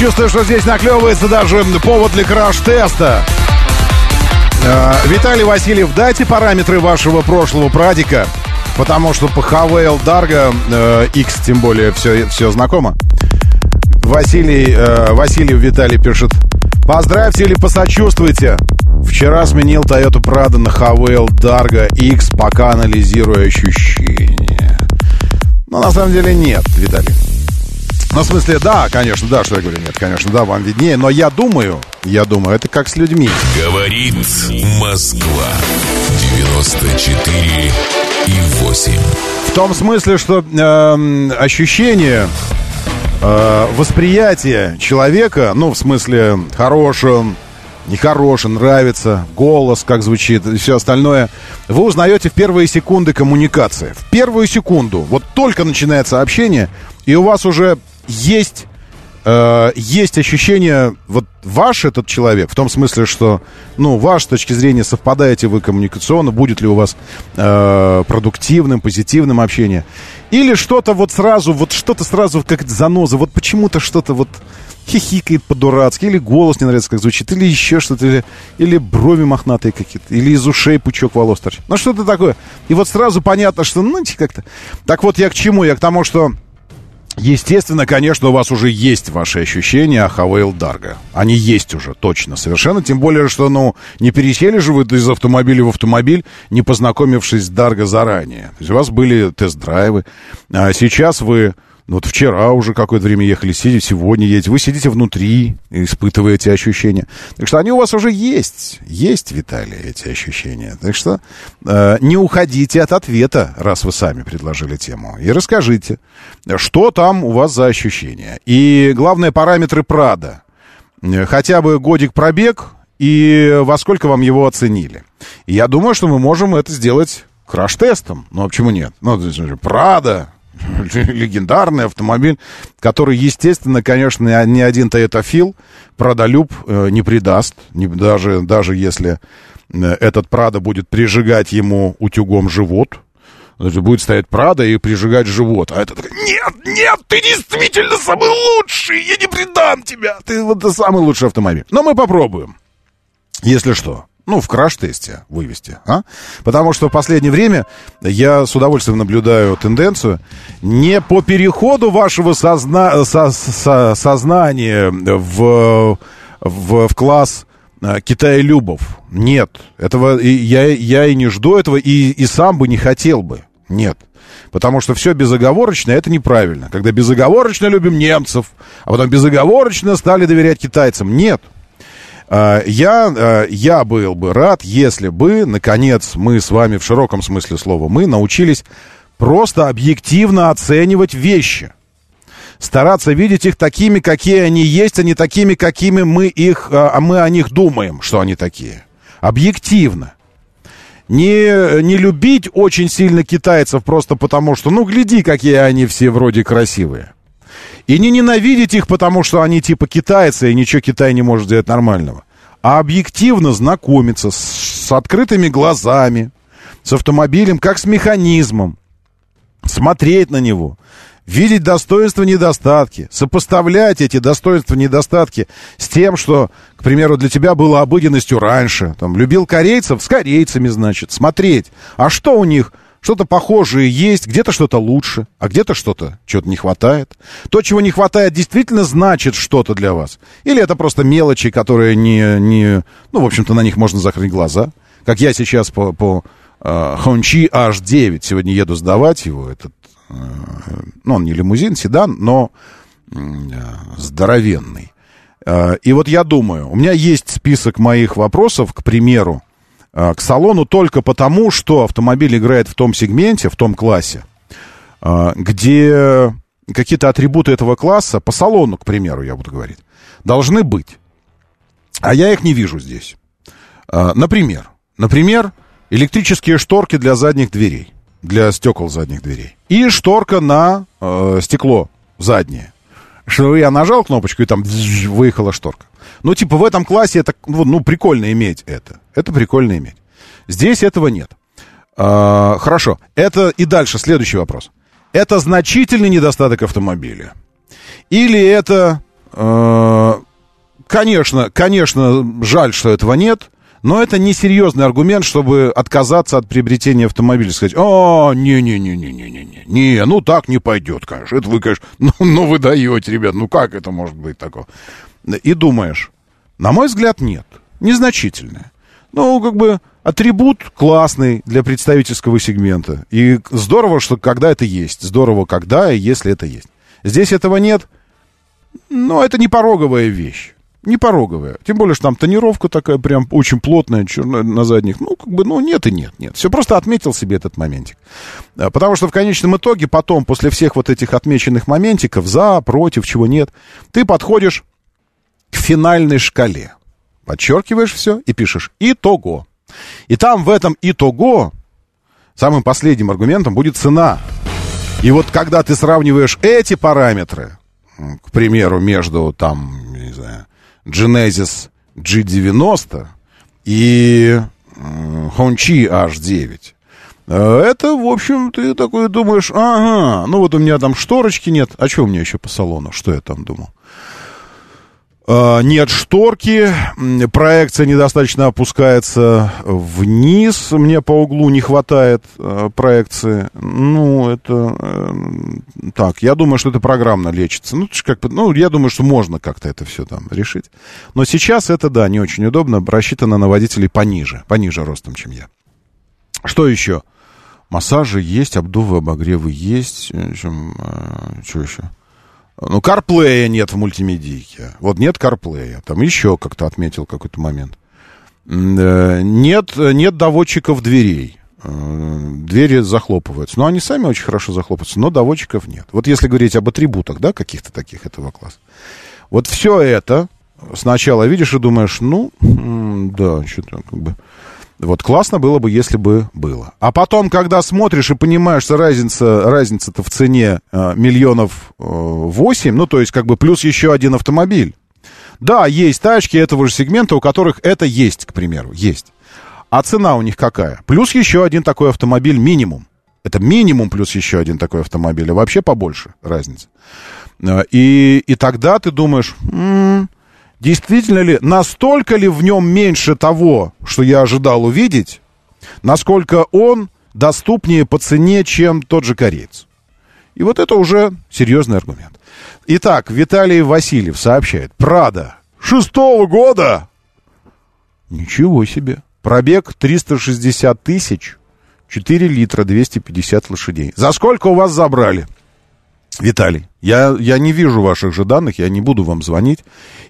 Чувствую, что здесь наклевывается даже повод для краш-теста. Э, Виталий Васильев, дайте параметры вашего прошлого прадика, потому что по ХВЛ Дарго э, X тем более все, все знакомо. Василий, э, Васильев Виталий пишет, поздравьте или посочувствуйте. Вчера сменил Toyota Prado на ХВЛ Дарго X, пока анализирую ощущения. Но на самом деле нет, Виталий. Ну, в смысле, да, конечно, да, что я говорю, нет, конечно, да, вам виднее, но я думаю, я думаю, это как с людьми. Говорит Москва. 94 и 8. В том смысле, что эм, ощущение, э, восприятие человека, ну, в смысле, хорошим, нехорошим, нравится, голос, как звучит и все остальное, вы узнаете в первые секунды коммуникации. В первую секунду, вот только начинается общение, и у вас уже есть э, есть ощущение, вот ваш этот человек, в том смысле, что, ну, ваш с точки зрения совпадаете вы коммуникационно, будет ли у вас э, продуктивным, позитивным общение, или что-то вот сразу, вот что-то сразу, как заноза, вот почему-то что-то вот хихикает по-дурацки, или голос не нравится, как звучит, или еще что-то, или, или брови мохнатые какие-то, или из ушей пучок волос торчит. Ну, что-то такое. И вот сразу понятно, что, ну, как-то... Так вот, я к чему? Я к тому, что Естественно, конечно, у вас уже есть ваши ощущения о Хавейл Дарго. Они есть уже, точно, совершенно. Тем более, что, ну, не пересели же вы из автомобиля в автомобиль, не познакомившись с Дарго заранее. То есть у вас были тест-драйвы. А сейчас вы, ну, вот вчера уже какое-то время ехали, сидите, сегодня едете. Вы сидите внутри, испытывая эти ощущения. Так что они у вас уже есть. Есть, Виталий, эти ощущения. Так что э, не уходите от ответа, раз вы сами предложили тему. И расскажите, что там у вас за ощущения. И главное, параметры Прада. Э, Хотя бы годик пробег и во сколько вам его оценили. И я думаю, что мы можем это сделать краш-тестом. Ну, а почему нет? Ну, есть, Прада, легендарный автомобиль, который, естественно, конечно, ни один Toyota продолюб э, не придаст, даже, даже если э, этот Прада будет прижигать ему утюгом живот, Значит, будет стоять Прада и прижигать живот. А это такой, нет, нет, ты действительно самый лучший, я не предам тебя. Ты вот самый лучший автомобиль. Но мы попробуем. Если что. Ну, в краш-тесте вывести, а? Потому что в последнее время я с удовольствием наблюдаю тенденцию не по переходу вашего созна... со- со- сознания в, в, в класс э, китаелюбов. Нет. Этого я, я и не жду этого, и, и сам бы не хотел бы. Нет. Потому что все безоговорочно, это неправильно. Когда безоговорочно любим немцев, а потом безоговорочно стали доверять китайцам. Нет. А, Я, а, я был бы рад, если бы, наконец, мы с вами в широком смысле слова, мы научились просто объективно оценивать вещи. Стараться видеть их такими, какие они есть, а не такими, какими мы их, а а мы о них думаем, что они такие. Объективно. Не, не любить очень сильно китайцев просто потому, что, ну, гляди, какие они все вроде красивые. И не ненавидеть их, потому что они типа китайцы, и ничего Китай не может сделать нормального. А объективно знакомиться с, с открытыми глазами, с автомобилем, как с механизмом. Смотреть на него. Видеть достоинства, недостатки. Сопоставлять эти достоинства, недостатки с тем, что, к примеру, для тебя было обыденностью раньше. Там, любил корейцев, с корейцами, значит. Смотреть. А что у них? Что-то похожее есть, где-то что-то лучше, а где-то что-то, чего-то не хватает. То, чего не хватает, действительно значит что-то для вас. Или это просто мелочи, которые не, не... Ну, в общем-то, на них можно закрыть глаза. Как я сейчас по, по э, Хончи H9 сегодня еду сдавать его. Этот, ну, он не лимузин, седан, но э, здоровенный. Э, и вот я думаю, у меня есть список моих вопросов, к примеру, э, к салону только потому, что автомобиль играет в том сегменте, в том классе, где какие-то атрибуты этого класса, по салону, к примеру, я буду говорить, должны быть. А я их не вижу здесь. Например, например, электрические шторки для задних дверей, для стекол задних дверей. И шторка на э, стекло заднее. Что я нажал кнопочку, и там выехала шторка. Ну, типа, в этом классе это, ну, прикольно иметь это. Это прикольно иметь. Здесь этого нет. А, хорошо. Это и дальше следующий вопрос. Это значительный недостаток автомобиля? Или это, э, конечно, конечно, жаль, что этого нет, но это не серьезный аргумент, чтобы отказаться от приобретения автомобиля. Сказать, о, не-не-не-не-не-не, не, ну так не пойдет, конечно. Это вы, конечно, ну, ну вы даете, ребят, ну как это может быть такое? И думаешь, на мой взгляд, нет. Незначительное. Ну, как бы атрибут классный для представительского сегмента. И здорово, что когда это есть. Здорово, когда и если это есть. Здесь этого нет. Но это не пороговая вещь. Не пороговая. Тем более, что там тонировка такая прям очень плотная, черная на задних. Ну, как бы, ну, нет и нет, нет. Все просто отметил себе этот моментик. А, Потому что в конечном итоге потом, после всех вот этих отмеченных моментиков, за, против, чего нет, ты подходишь к финальной шкале. Подчеркиваешь все и пишешь «итого». И там в этом «итого» самым последним аргументом будет цена. И вот когда ты сравниваешь эти параметры, к примеру, между там, не знаю, Genesis G90 и Hongqi H9, э, это, в общем, ты такой думаешь, ага, ну вот у меня там шторочки нет, а что у меня еще по салону, что я там думал? А, Нет шторки, проекция недостаточно опускается вниз, мне по углу не хватает э, проекции. Ну, это э, так, я думаю, что это программно лечится. Ну, как бы, ну, я думаю, что можно как-то это все там решить. Но сейчас это, да, не очень удобно, рассчитано на водителей пониже, пониже ростом, чем я. Что еще? Массажи есть, обдувы, обогревы есть. Что еще? Ну, карплея нет в мультимедийке. Вот нет карплея. Там еще как-то отметил какой-то момент. Э, Нет, нет доводчиков дверей. Э, Двери захлопываются. Но они сами очень хорошо захлопываются, но доводчиков нет. Вот если говорить об атрибутах, да, каких-то таких этого класса. Вот все это сначала видишь и думаешь, ну, да, что-то как бы... Вот классно было бы, если бы было. А потом, когда смотришь и понимаешь, что разница, разница-то в цене э, миллионов э, восемь, ну, то есть как бы плюс еще один автомобиль. Да, есть тачки этого же сегмента, у которых это есть, к примеру, есть. А цена у них какая? Плюс еще один такой автомобиль минимум. Это минимум плюс еще один такой автомобиль, а вообще побольше разница. Э, И, и тогда ты думаешь, «М, действительно ли, настолько ли в нем меньше того, что я ожидал увидеть, насколько он доступнее по цене, чем тот же кореец. И вот это уже серьезный аргумент. Итак, Виталий Васильев сообщает. Прада шестого года. Ничего себе. Пробег 360 тысяч, 4 литра, 250 лошадей. За сколько у вас забрали? Виталий, я, я не вижу ваших же данных, я не буду вам звонить.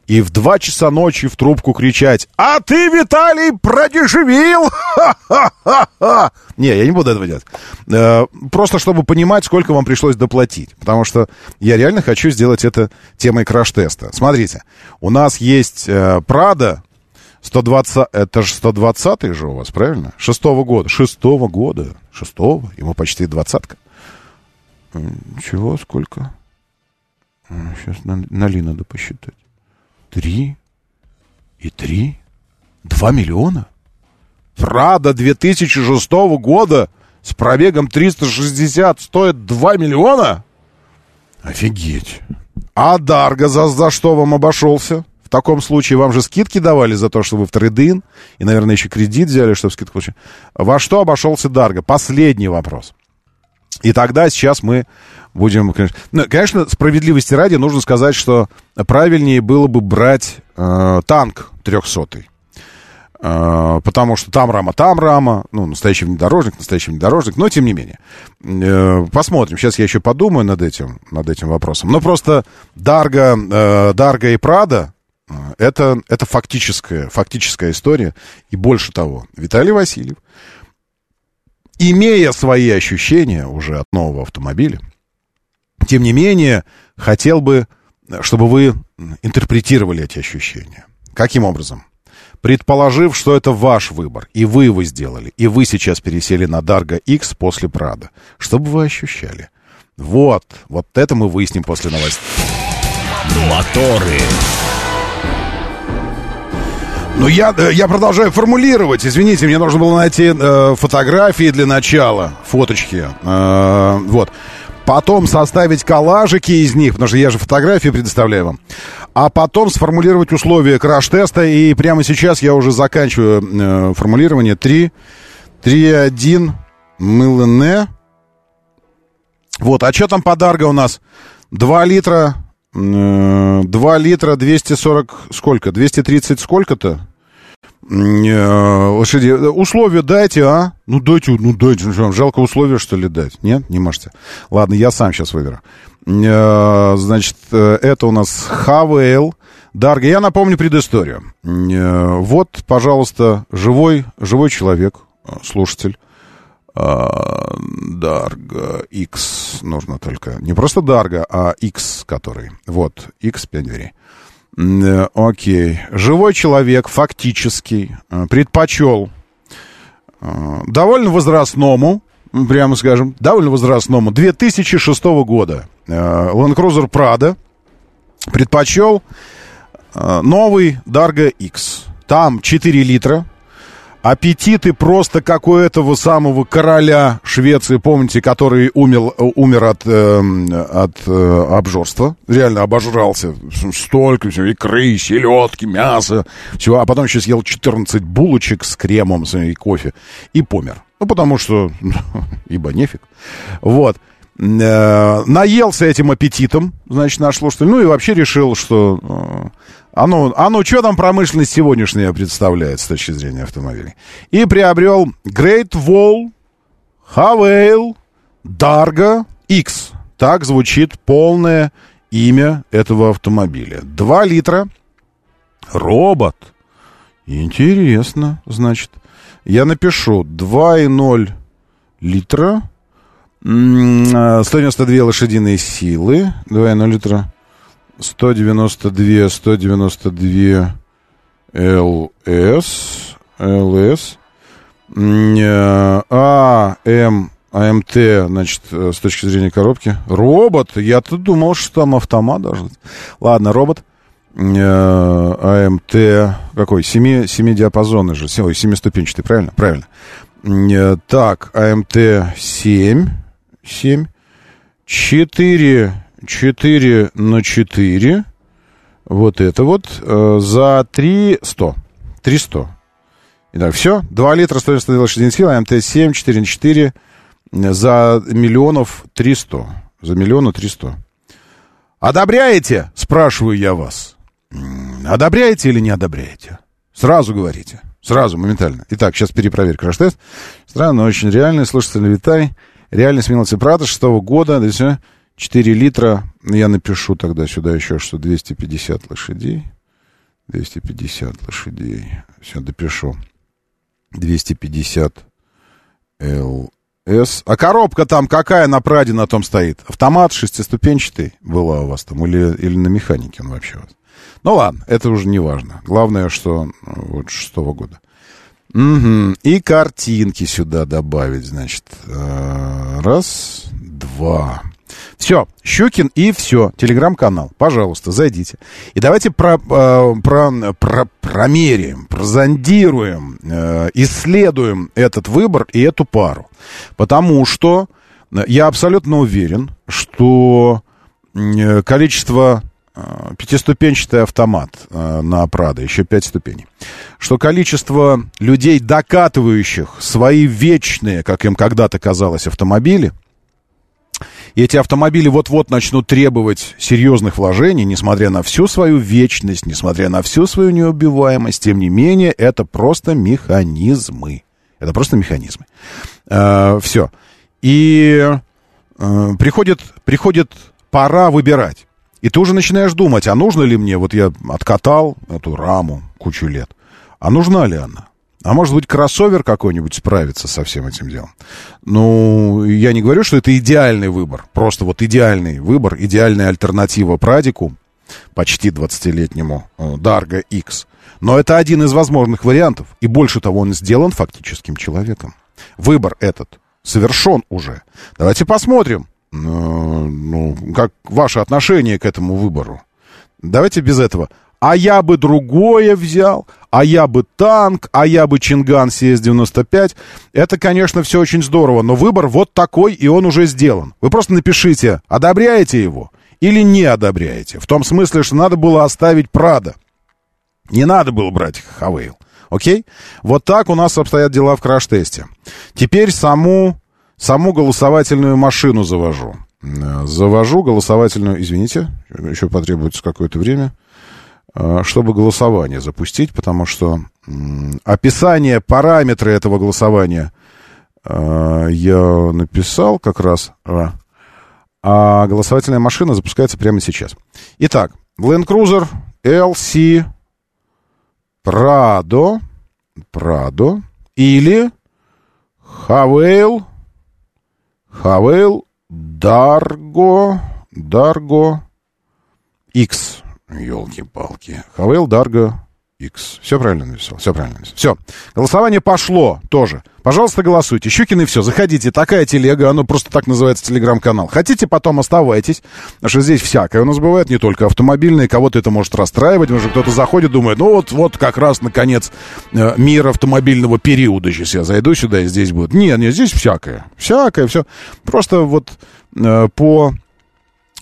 И в 2 часа ночи в трубку кричать, а ты, Виталий, продешевил! Ха-ха-ха-ха! Не, я не буду этого делать. Э, Просто чтобы понимать, сколько вам пришлось доплатить. Потому что я реально хочу сделать это темой краш-теста. Смотрите, у нас есть э, Прада 120, это же 120 же у вас, правильно? Шестого года. Шестого года. Шестого. Ему почти двадцатка. Чего? Сколько? Сейчас на, на Ли надо посчитать. Три и три? Два миллиона? Прада 2006 года с пробегом 360 стоит 2 миллиона? Офигеть. А Дарго за, за что вам обошелся? В таком случае вам же скидки давали за то, что вы в трейдин, и, наверное, еще кредит взяли, чтобы скидку получить. Во что обошелся Дарго? Последний вопрос. И тогда сейчас мы будем... Конечно, ну, конечно, справедливости ради нужно сказать, что правильнее было бы брать э, танк 300 Э, потому что там рама, там рама, ну, настоящий внедорожник, настоящий внедорожник, но тем не менее. Э, посмотрим, сейчас я еще подумаю над этим, над этим вопросом. Но просто Дарга, э, Дарга и Прада, э, это, это фактическая, фактическая история. И больше того, Виталий Васильев, имея свои ощущения уже от нового автомобиля, тем не менее, хотел бы, чтобы вы интерпретировали эти ощущения. Каким образом? Предположив, что это ваш выбор, и вы его сделали, и вы сейчас пересели на Дарго X после Прада, что бы вы ощущали? Вот, вот это мы выясним после новостей. Моторы. Ну, я, э, я продолжаю формулировать. Извините, мне нужно было найти э, фотографии для начала, фоточки. Э, вот. Потом составить коллажики из них, потому что я же фотографии предоставляю вам. А потом сформулировать условия краш-теста. И прямо сейчас я уже заканчиваю э, формулирование. 3, 3, 1, МЛН. Вот, а что там подарка у нас? 2 литра, 2 литра 240, сколько? 230 сколько-то? Э, лошади. Условия дайте, а? Ну дайте, ну дайте. Ну, жалко условия, что ли, дать? Нет, не можете. Ладно, я сам сейчас выберу. Э, Значит, э, это у нас Хавейл. Дарга, я напомню предысторию. Э, Вот, пожалуйста, живой, живой человек, э, слушатель. А, Дарга X нужно только. Не просто Дарга, а X, который. Вот, X 5 дверей. Окей. Живой человек, фактически, э, предпочел э, довольно возрастному, прямо скажем, довольно возрастному, 2006 года э, Land Cruiser Prado предпочел новый Dargo X. Там 4 литра, аппетиты просто как у этого самого короля Швеции, помните, который умер, умер от, эм, от э, обжорства. Реально обожрался. Столько всего, икры, селедки, мясо, всего. А потом еще съел 14 булочек с кремом и кофе. И помер. Ну, потому что, ибо нефиг. Вот. Э, наелся этим аппетитом, значит, наш слушатель. Ну и вообще решил, что... а ну, что там промышленность сегодняшняя представляет с точки зрения автомобилей? И приобрел Great Wall Havail Dargo X. Так звучит полное имя этого автомобиля. 2 литра. Робот. Интересно, значит. Я напишу 2,0 литра. М, а, 192 лошадиные силы. 2,0 литра. 192, 192 ЛС. ЛС. М, э, А, М, АМТ, значит, э, с точки зрения коробки. Робот. Я-то думал, что там автомат должен быть. Ладно, робот. АМТ. Какой? Семи, семи диапазонный же. Ой, семиступенчатый, правильно? Правильно. Э, Так, АМТ 7. 7. 4, 4 на 4. Вот это вот. э, За 300. 300. Итак, все. 2 литра 190 лошадиных сил, АМТ 7, 4 на 4. э, За миллионов 300. За миллиона 300. Одобряете? Спрашиваю я вас. Одобряете или не одобряете? Сразу говорите. Сразу, моментально. Итак, сейчас перепроверь краш-тест. Странно, но очень реальный. Слушатель Витай. Реальный смелости Прата шестого года. Да, всё. 4 литра. Я напишу тогда сюда еще, что 250 лошадей. 250 лошадей. Все, допишу. 250 ЛС. А коробка там какая на Праде на том стоит? Автомат шестиступенчатый была у вас там? Или, или на механике он вообще у вас? Ну ладно, это уже не важно. Главное, что э, вот шестого года. Мгм. И картинки сюда добавить, значит. Э, Раз, два. Все, Щукин и все. Телеграм-канал. Пожалуйста, зайдите. И давайте про, э, про, про, промеряем, прозондируем, э, исследуем этот выбор и эту пару. Потому что я абсолютно уверен, что количество пятиступенчатый автомат э, на Прадо, еще пять ступеней, что количество людей, докатывающих свои вечные, как им когда-то казалось, автомобили, и эти автомобили вот-вот начнут требовать серьезных вложений, несмотря на всю свою вечность, несмотря на всю свою неубиваемость, тем не менее, это просто механизмы. Это просто механизмы. все. И э, приходит, приходит пора выбирать. И ты уже начинаешь думать, а нужно ли мне, вот я откатал эту раму кучу лет, а нужна ли она? А может быть, кроссовер какой-нибудь справится со всем этим делом? Ну, я не говорю, что это идеальный выбор. Просто вот идеальный выбор, идеальная альтернатива Прадику, почти 20-летнему э, Дарго X. Но это один из возможных вариантов. И больше того, он сделан фактическим человеком. Выбор этот совершен уже. Давайте посмотрим, ну, как ваше отношение к этому выбору. Давайте без этого. А я бы другое взял, а я бы танк, а я бы Чинган CS-95. Это, конечно, все очень здорово, но выбор вот такой, и он уже сделан. Вы просто напишите, одобряете его или не одобряете. В том смысле, что надо было оставить Прада. Не надо было брать Хавейл. Окей? Вот так у нас обстоят дела в краш-тесте. Теперь саму, саму голосовательную машину завожу. Э, Завожу голосовательную... Извините, еще потребуется какое-то время э, чтобы голосование запустить, потому что описание, параметры этого голосования э, я написал как раз, а, а голосовательная машина запускается прямо сейчас. Итак, Land Cruiser LC Prado, Prado или Хавейл, Хавейл Дарго, Дарго X. Елки-палки. Хавейл Дарго X. Все правильно написал, все правильно написал. Все. Голосование пошло тоже. Пожалуйста, голосуйте. Щукин и все. Заходите. Такая телега, оно просто так называется телеграм-канал. Хотите, потом оставайтесь. Потому что здесь всякое у нас бывает, не только автомобильные. Кого-то это может расстраивать. Что кто-то заходит, думает, ну вот, вот как раз, наконец, э, мир автомобильного периода. Сейчас я зайду сюда, и здесь будет. Нет, нет, здесь всякое. Всякое, все. Просто вот э, по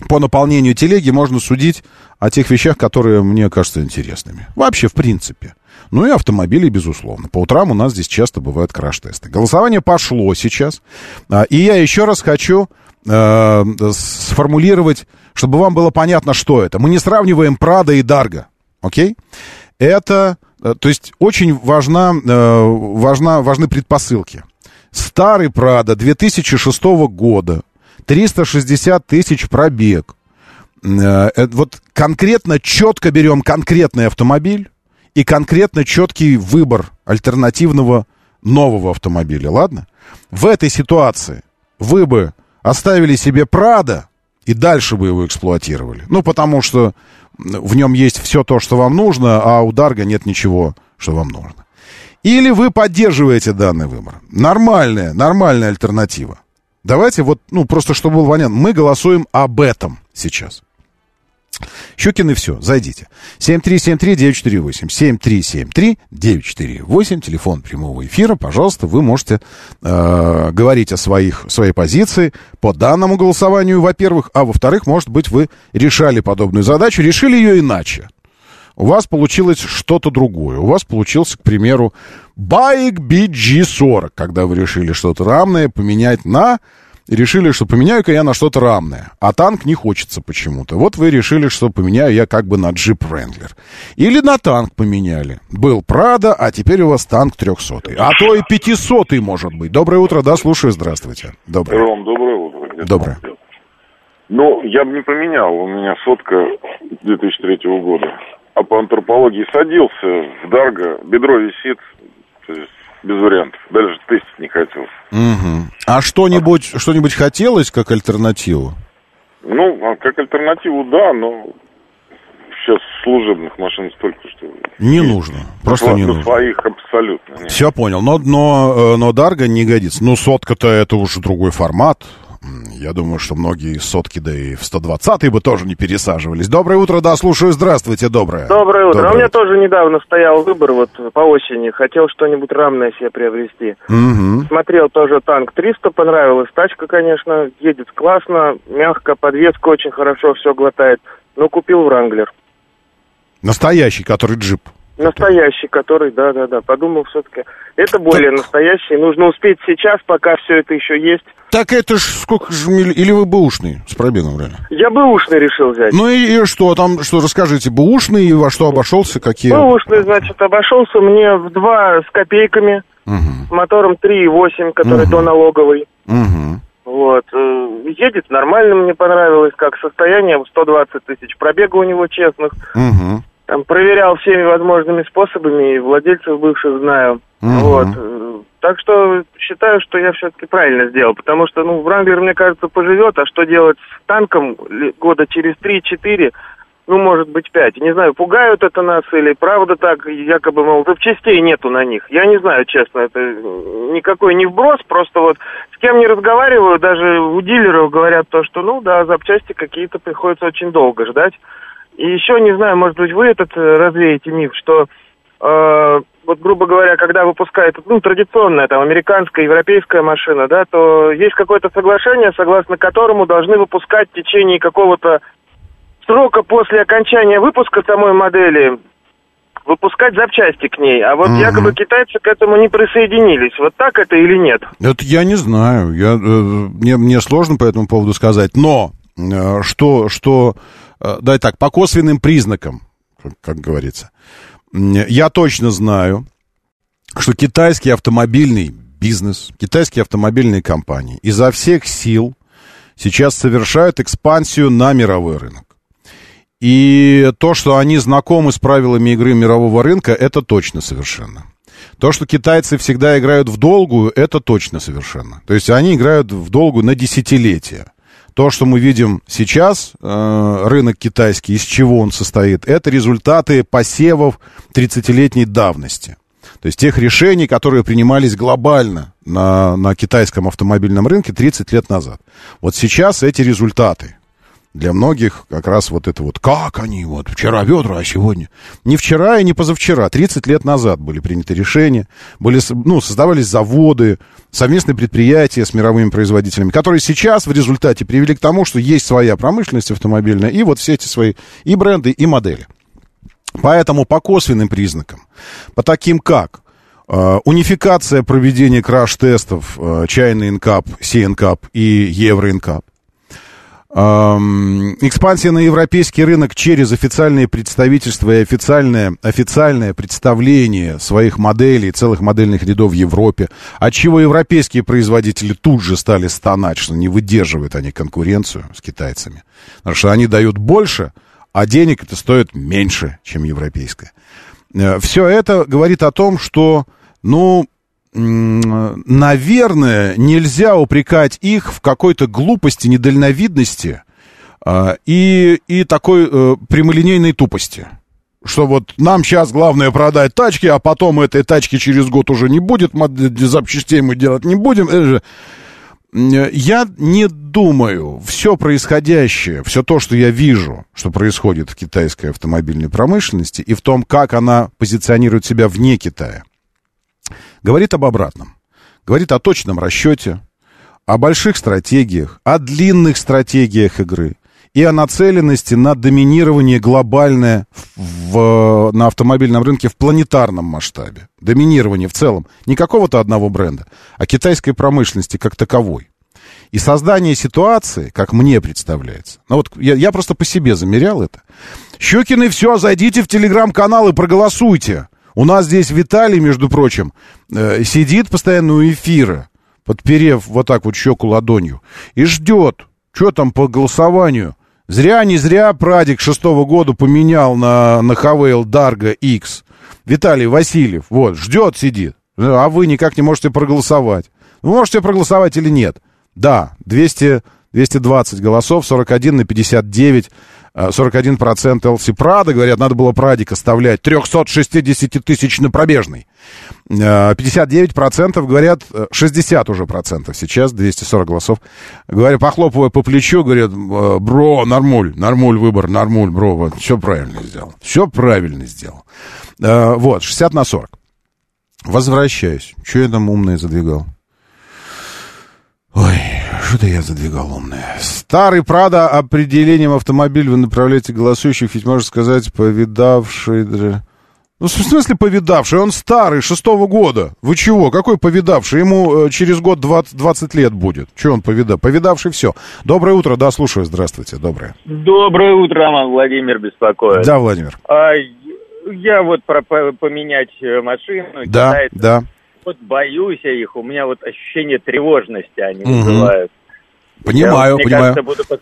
по наполнению телеги можно судить о тех вещах, которые мне кажутся интересными. Вообще, в принципе. Ну и автомобили, безусловно. По утрам у нас здесь часто бывают краш-тесты. Голосование пошло сейчас. А, И я еще раз хочу э, сформулировать, чтобы вам было понятно, что это. Мы не сравниваем Прада и Дарго. Окей? Это, э, то есть, очень важна, э, важна, важны предпосылки. Старый Прада 2006 года, 360 тысяч пробег. Э, это Вот конкретно, четко берем конкретный автомобиль и конкретно четкий выбор альтернативного нового автомобиля, ладно? В этой ситуации вы бы оставили себе Прада и дальше бы его эксплуатировали. Ну, потому что в нем есть все то, что вам нужно, а у Дарга нет ничего, что вам нужно. Или вы поддерживаете данный выбор. Нормальная, нормальная альтернатива. Давайте вот, ну, просто чтобы было понятно, мы голосуем об этом сейчас. Щукин и все, зайдите. 7373948, 7373948, телефон прямого эфира, пожалуйста, вы можете э, говорить о своих, своей позиции по данному голосованию, во-первых, а во-вторых, может быть, вы решали подобную задачу, решили ее иначе. У вас получилось что-то другое. У вас получился, к примеру, байк BG40, когда вы решили что-то равное поменять на и решили, что поменяю-ка я на что-то равное. А танк не хочется почему-то. Вот вы решили, что поменяю я как бы на джип Wrangler. Или на танк поменяли. Был Прада, а теперь у вас танк 300 А то и 500 может быть. Доброе утро, да, слушаю, здравствуйте. Доброе. Ром, доброе утро. Доброе. Ну, я бы не поменял. У меня сотка 2003 года. А по антропологии садился в Дарго, бедро висит, то есть без вариантов. Даже тестить не хотел. Мгм. А что-нибудь, что-нибудь хотелось как альтернативу? Ну, а как альтернативу, да, но сейчас служебных машин столько, что... Не нужно. Просто не нужно. своих абсолютно. нет. Все понял. Но, но, э, но Дарго не годится. Ну, сотка-то это уже другой формат. Я думаю, что многие сотки, да и в 120 бы тоже не пересаживались. Доброе утро, да, слушаю. Здравствуйте, доброе. Доброе утро. Доброе а у меня утро. тоже недавно стоял выбор вот по осени. Хотел что-нибудь равное себе приобрести. Мгм. Смотрел тоже танк 300, понравилась. Тачка, конечно, едет классно, мягко, подвеска очень хорошо все глотает. Но купил Вранглер. Настоящий, который джип. Настоящий, который, да-да-да. Подумал все-таки, это более настоящий. Нужно успеть сейчас, пока все это еще есть. Так это ж сколько же миль- Или вы бэушный с пробегом, реально? Я бэушный решил взять. Ну и, и что там, что расскажите, бэушный и во что обошелся, какие? Бэушный, значит, обошелся мне в два с копейками, с мотором 3.8, который Мгм. до налоговый. Мгм. Вот. э, Едет нормально, мне понравилось, как состояние, 120 тысяч пробега у него честных. Мгм. Там проверял всеми возможными способами, и владельцев бывших знаю. Мгм. Вот. Так что считаю, что я все-таки правильно сделал, потому что, ну, Вранглер, мне кажется, поживет, а что делать с танком года через 3-4, ну, может быть, 5. Не знаю, пугают это нас или правда так, якобы, мол, запчастей нету на них. Я не знаю, честно, это никакой не вброс, просто вот с кем не разговариваю, даже у дилеров говорят то, что, ну, да, запчасти какие-то приходится очень долго ждать. И еще, не знаю, может быть, вы этот э, развеете миф, что э, вот, грубо говоря, когда выпускают, ну, традиционная, там, американская, европейская машина, да, то есть какое-то соглашение, согласно которому должны выпускать в течение какого-то срока после окончания выпуска самой модели выпускать запчасти к ней. А вот Мгм. якобы китайцы к этому не присоединились. Вот так это или нет? Это я не знаю. Я, э, мне, мне сложно по этому поводу сказать. Но э, что, что э, да, так, по косвенным признакам, как, как говорится, я точно знаю, что китайский автомобильный бизнес, китайские автомобильные компании изо всех сил сейчас совершают экспансию на мировой рынок. И то, что они знакомы с правилами игры мирового рынка, это точно совершенно. То, что китайцы всегда играют в долгую, это точно совершенно. То есть они играют в долгую на десятилетия. То, что мы видим сейчас, э, рынок китайский, из чего он состоит, это результаты посевов 30-летней давности. То есть тех решений, которые принимались глобально на, на китайском автомобильном рынке 30 лет назад. Вот сейчас эти результаты. Для многих как раз вот это вот, как они, вот вчера ведра, а сегодня. Не вчера и не позавчера, 30 лет назад были приняты решения, были, ну, создавались заводы, совместные предприятия с мировыми производителями, которые сейчас в результате привели к тому, что есть своя промышленность автомобильная, и вот все эти свои и бренды, и модели. Поэтому по косвенным признакам, по таким как э, унификация проведения краш-тестов э, China NCAP, CNCAP и NCAP, эм, экспансия на европейский рынок через официальные представительства и официальное, официальное представление своих моделей, целых модельных рядов в Европе, от чего европейские производители тут же стали стонать, что не выдерживают они конкуренцию с китайцами. Потому что они дают больше, а денег это стоит меньше, чем европейская. Все это говорит о том, что, ну, наверное, нельзя упрекать их в какой-то глупости, недальновидности а, и, и такой э, прямолинейной тупости. Что вот нам сейчас главное продать тачки, а потом этой тачки через год уже не будет, запчастей мы делать не будем. Я не думаю, все происходящее, все то, что я вижу, что происходит в китайской автомобильной промышленности и в том, как она позиционирует себя вне Китая, говорит об обратном. Говорит о точном расчете, о больших стратегиях, о длинных стратегиях игры и о нацеленности на доминирование глобальное в, на автомобильном рынке в планетарном масштабе. Доминирование в целом. Не какого-то одного бренда, а китайской промышленности как таковой. И создание ситуации, как мне представляется, ну вот я, я просто по себе замерял это. Щукины, все, зайдите в телеграм-канал и проголосуйте. У нас здесь Виталий, между прочим, э, сидит постоянно у эфира, подперев вот так вот щеку ладонью, и ждет, что там по голосованию. Зря, не зря Прадик шестого года поменял на, на Хавейл Дарго X. Виталий Васильев, вот, ждет, сидит. А вы никак не можете проголосовать. Вы можете проголосовать или нет? Да, 200, 220 голосов, 41 на 59, э, 41% LC Прада, говорят, надо было Прадик оставлять, 360 тысяч на пробежный. Э, 59% говорят, э, 60 уже процентов сейчас, 240 голосов. Говорят, похлопывая по плечу, говорят, э, бро, нормуль, нормуль выбор, нормуль, бро, вот, все правильно сделал. Все правильно сделал. Э, Вот, 60 на 40. Возвращаюсь. Что я там умное задвигал? Ой, что-то я задвигал умное. Старый Прада определением автомобиль вы направляете голосующих, ведь можно сказать, повидавший... Ну, в смысле повидавший? Он старый, шестого года. Вы чего? Какой повидавший? Ему э, через год 20, 20 лет будет. Че он повидав? Повидавший все. Доброе утро, да, слушаю. Здравствуйте, доброе. Доброе утро, Роман Владимир беспокоит. Да, Владимир. А, я вот про по- поменять э, машину. Да, китайцев. да. Вот боюсь я их, у меня вот ощущение тревожности они Мгм. вызывают. Понимаю, я, мне понимаю. кажется, буду под-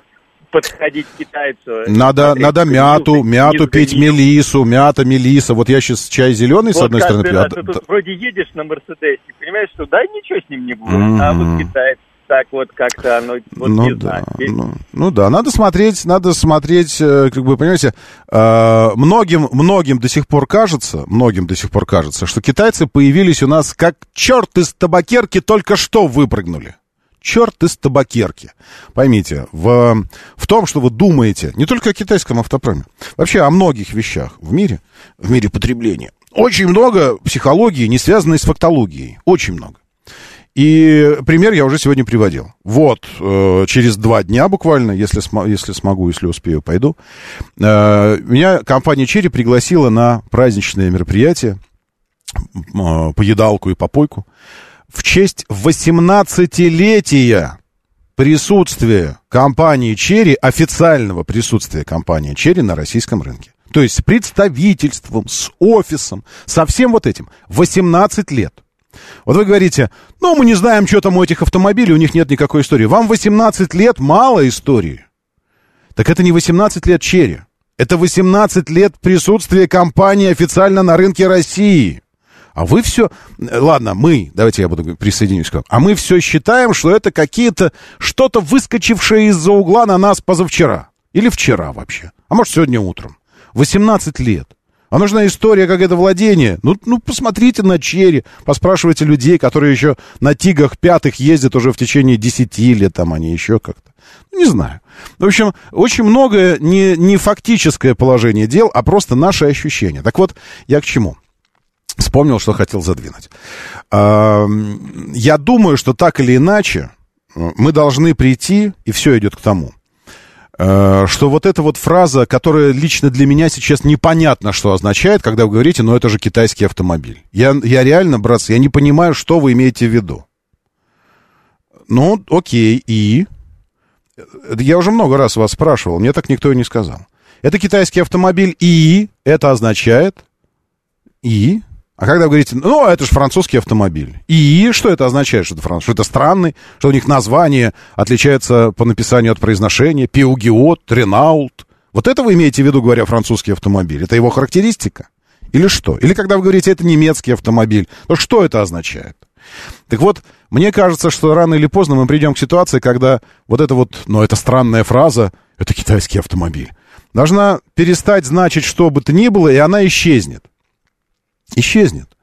подходить к китайцу. Надо, смотреть, надо мяту, мяту пить, мелису, мята, мелиса. Вот я сейчас чай зеленый, с Вот одной стороны, а раз д- ты тут д- вроде едешь на Мерседесе, понимаешь, что да, ничего с ним не будет. А Мгм. вот китаец так вот как-то оно, вот ну не да, знаю. Ну, ну да, надо смотреть, надо смотреть, э, как бы, понимаете, э, многим, многим до сих пор кажется, многим до сих пор кажется, что китайцы появились у нас как черт из табакерки только что выпрыгнули. Черт из табакерки. Поймите, в, в том, что вы думаете, не только о китайском автопроме, вообще о многих вещах в мире, в мире потребления, очень много психологии, не связанной с фактологией. Очень много. И пример я уже сегодня приводил. Вот, э, через два дня буквально, если, смо- если смогу, если успею, пойду. Э, меня компания Черри пригласила на праздничное мероприятие, э, поедалку и попойку, в честь 18-летия присутствия компании Черри, официального присутствия компании Черри на российском рынке. То есть с представительством, с офисом, со всем вот этим. 18 лет. Вот вы говорите, ну, мы не знаем, что там у этих автомобилей, у них нет никакой истории. Вам 18 лет мало истории. Так это не 18 лет Черри. Это 18 лет присутствия компании официально на рынке России. А вы все... Ладно, мы, давайте я буду присоединюсь к вам. А мы все считаем, что это какие-то... Что-то выскочившее из-за угла на нас позавчера. Или вчера вообще. А может, сегодня утром. 18 лет. А нужна история, как это владение. Ну, ну, посмотрите на Черри, поспрашивайте людей, которые еще на Тигах пятых ездят уже в течение 10 лет, там они еще как-то. Не знаю. В общем, очень многое не, не фактическое положение дел, а просто наши ощущения. Так вот, я к чему? Вспомнил, что хотел задвинуть. Я думаю, что так или иначе э, мы должны прийти, и все идет к тому, что вот эта вот фраза, которая лично для меня сейчас непонятно, что означает, когда вы говорите, ну это же китайский автомобиль. Я, я реально, братцы, я не понимаю, что вы имеете в виду. Ну, окей, и... Это Я уже много раз вас спрашивал, мне так никто и не сказал. Это китайский автомобиль, и это означает... И... А когда вы говорите, ну, это же французский автомобиль. И что это означает, что это француз? Что это странный, что у них название отличается по написанию от произношения, Пиугиот, Ренаулт. Вот это вы имеете в виду, говоря французский автомобиль? Это его характеристика? Или что? Или когда вы говорите, это немецкий автомобиль, то что это означает? Так вот, мне кажется, что рано или поздно мы придем к ситуации, когда вот эта вот, ну, это странная фраза, это китайский автомобиль, должна перестать значить что бы то ни было, и она исчезнет. Исчезнет.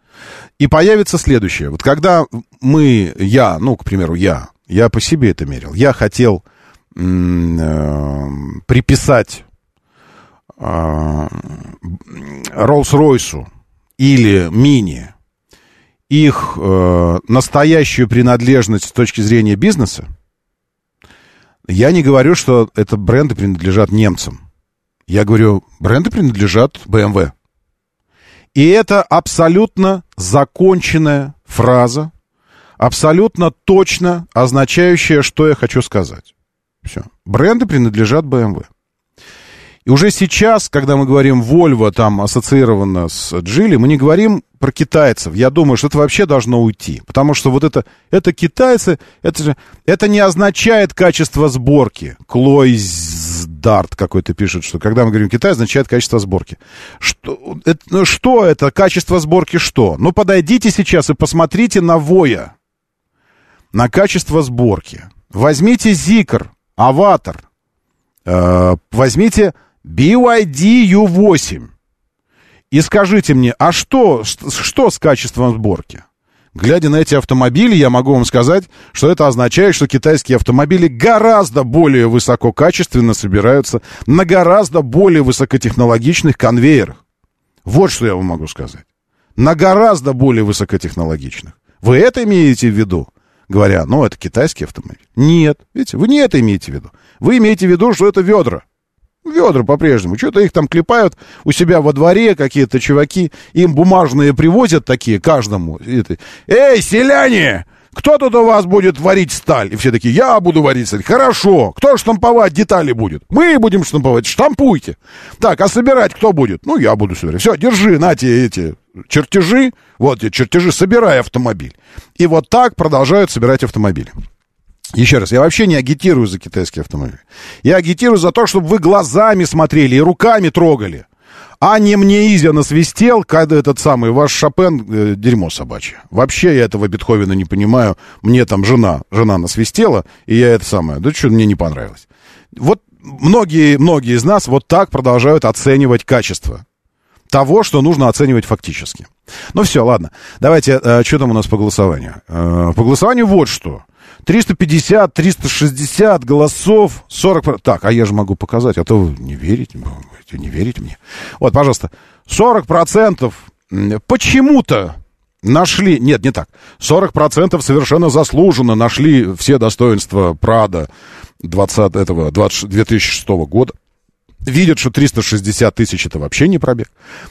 И появится следующее. Вот когда мы, я, ну, к примеру, я, Я по себе это мерил. Я хотел э, приписать э, Роллс-Ройсу или Мини их э, настоящую принадлежность с точки зрения бизнеса. Я не говорю, что это бренды принадлежат немцам. Я говорю, бренды принадлежат BMW. И это абсолютно законченная фраза, абсолютно точно означающая, что я хочу сказать. Все. Бренды принадлежат BMW. И уже сейчас, когда мы говорим Volvo там ассоциировано с Джили, мы не говорим про китайцев. Я думаю, что это вообще должно уйти. Потому что вот это, это китайцы, это же, это не означает качество сборки. Клойз Дарт какой-то пишет, что когда мы говорим Китай, означает качество сборки. Что это, ну, что это? Качество сборки что? Ну, подойдите сейчас и посмотрите на Воя. На качество сборки. Возьмите Зикр, Аватар. Э, возьмите BYD U8 и скажите мне, а что, что с качеством сборки? Глядя на эти автомобили, я могу вам сказать, что это означает, что китайские автомобили гораздо более высококачественно собираются на гораздо более высокотехнологичных конвейерах. Вот что я вам могу сказать. На гораздо более высокотехнологичных. Вы это имеете в виду? Говоря, ну, это китайский автомобиль. Нет, видите, вы не это имеете в виду. Вы имеете в виду, что это ведра. Ведра по-прежнему. Что-то их там клепают у себя во дворе, какие-то чуваки. Им бумажные привозят такие каждому. Эй, селяне! Кто тут у вас будет варить сталь? И все такие, я буду варить сталь. Хорошо. Кто штамповать детали будет? Мы будем штамповать. Штампуйте. Так, а собирать кто будет? Ну, я буду собирать. Все, держи, на те эти чертежи. Вот эти чертежи, собирай автомобиль. И вот так продолжают собирать автомобили. Еще раз, я вообще не агитирую за китайские автомобили. Я агитирую за то, чтобы вы глазами смотрели и руками трогали. А не мне Изя насвистел, когда этот самый ваш Шопен э, дерьмо собачье. Вообще я этого Бетховена не понимаю. Мне там жена, жена насвистела, и я это самое. Да что мне не понравилось. Вот многие, многие из нас вот так продолжают оценивать качество того, что нужно оценивать фактически. Ну все, ладно. Давайте, э, что там у нас по голосованию? Э, по голосованию вот что. 350, 360 голосов, 40... Так, а я же могу показать, а то вы не верите, не верите мне. Вот, пожалуйста, 40% почему-то нашли... Нет, не так. 40% совершенно заслуженно нашли все достоинства Прада 20, этого, 20, 2006 года видят, что 360 тысяч это вообще не пробег.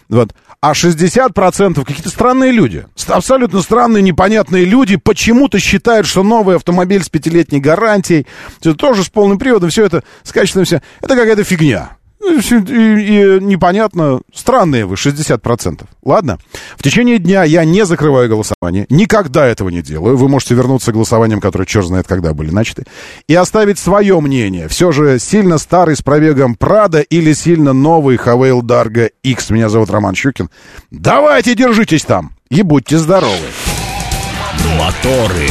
Вот. А 60% какие-то странные люди. Абсолютно странные, непонятные люди почему-то считают, что новый автомобиль с пятилетней гарантией, это тоже с полным приводом, все это с качественным все. Это какая-то фигня. И, и, и непонятно, странные вы, 60%. Ладно? В течение дня я не закрываю голосование. Никогда этого не делаю. Вы можете вернуться к голосованиям, которые черт знает когда были начаты. И оставить свое мнение. Все же сильно старый с пробегом Прада или сильно новый Хавейл Дарга X. Меня зовут Роман Щукин. Давайте, держитесь там. И будьте здоровы. Моторы.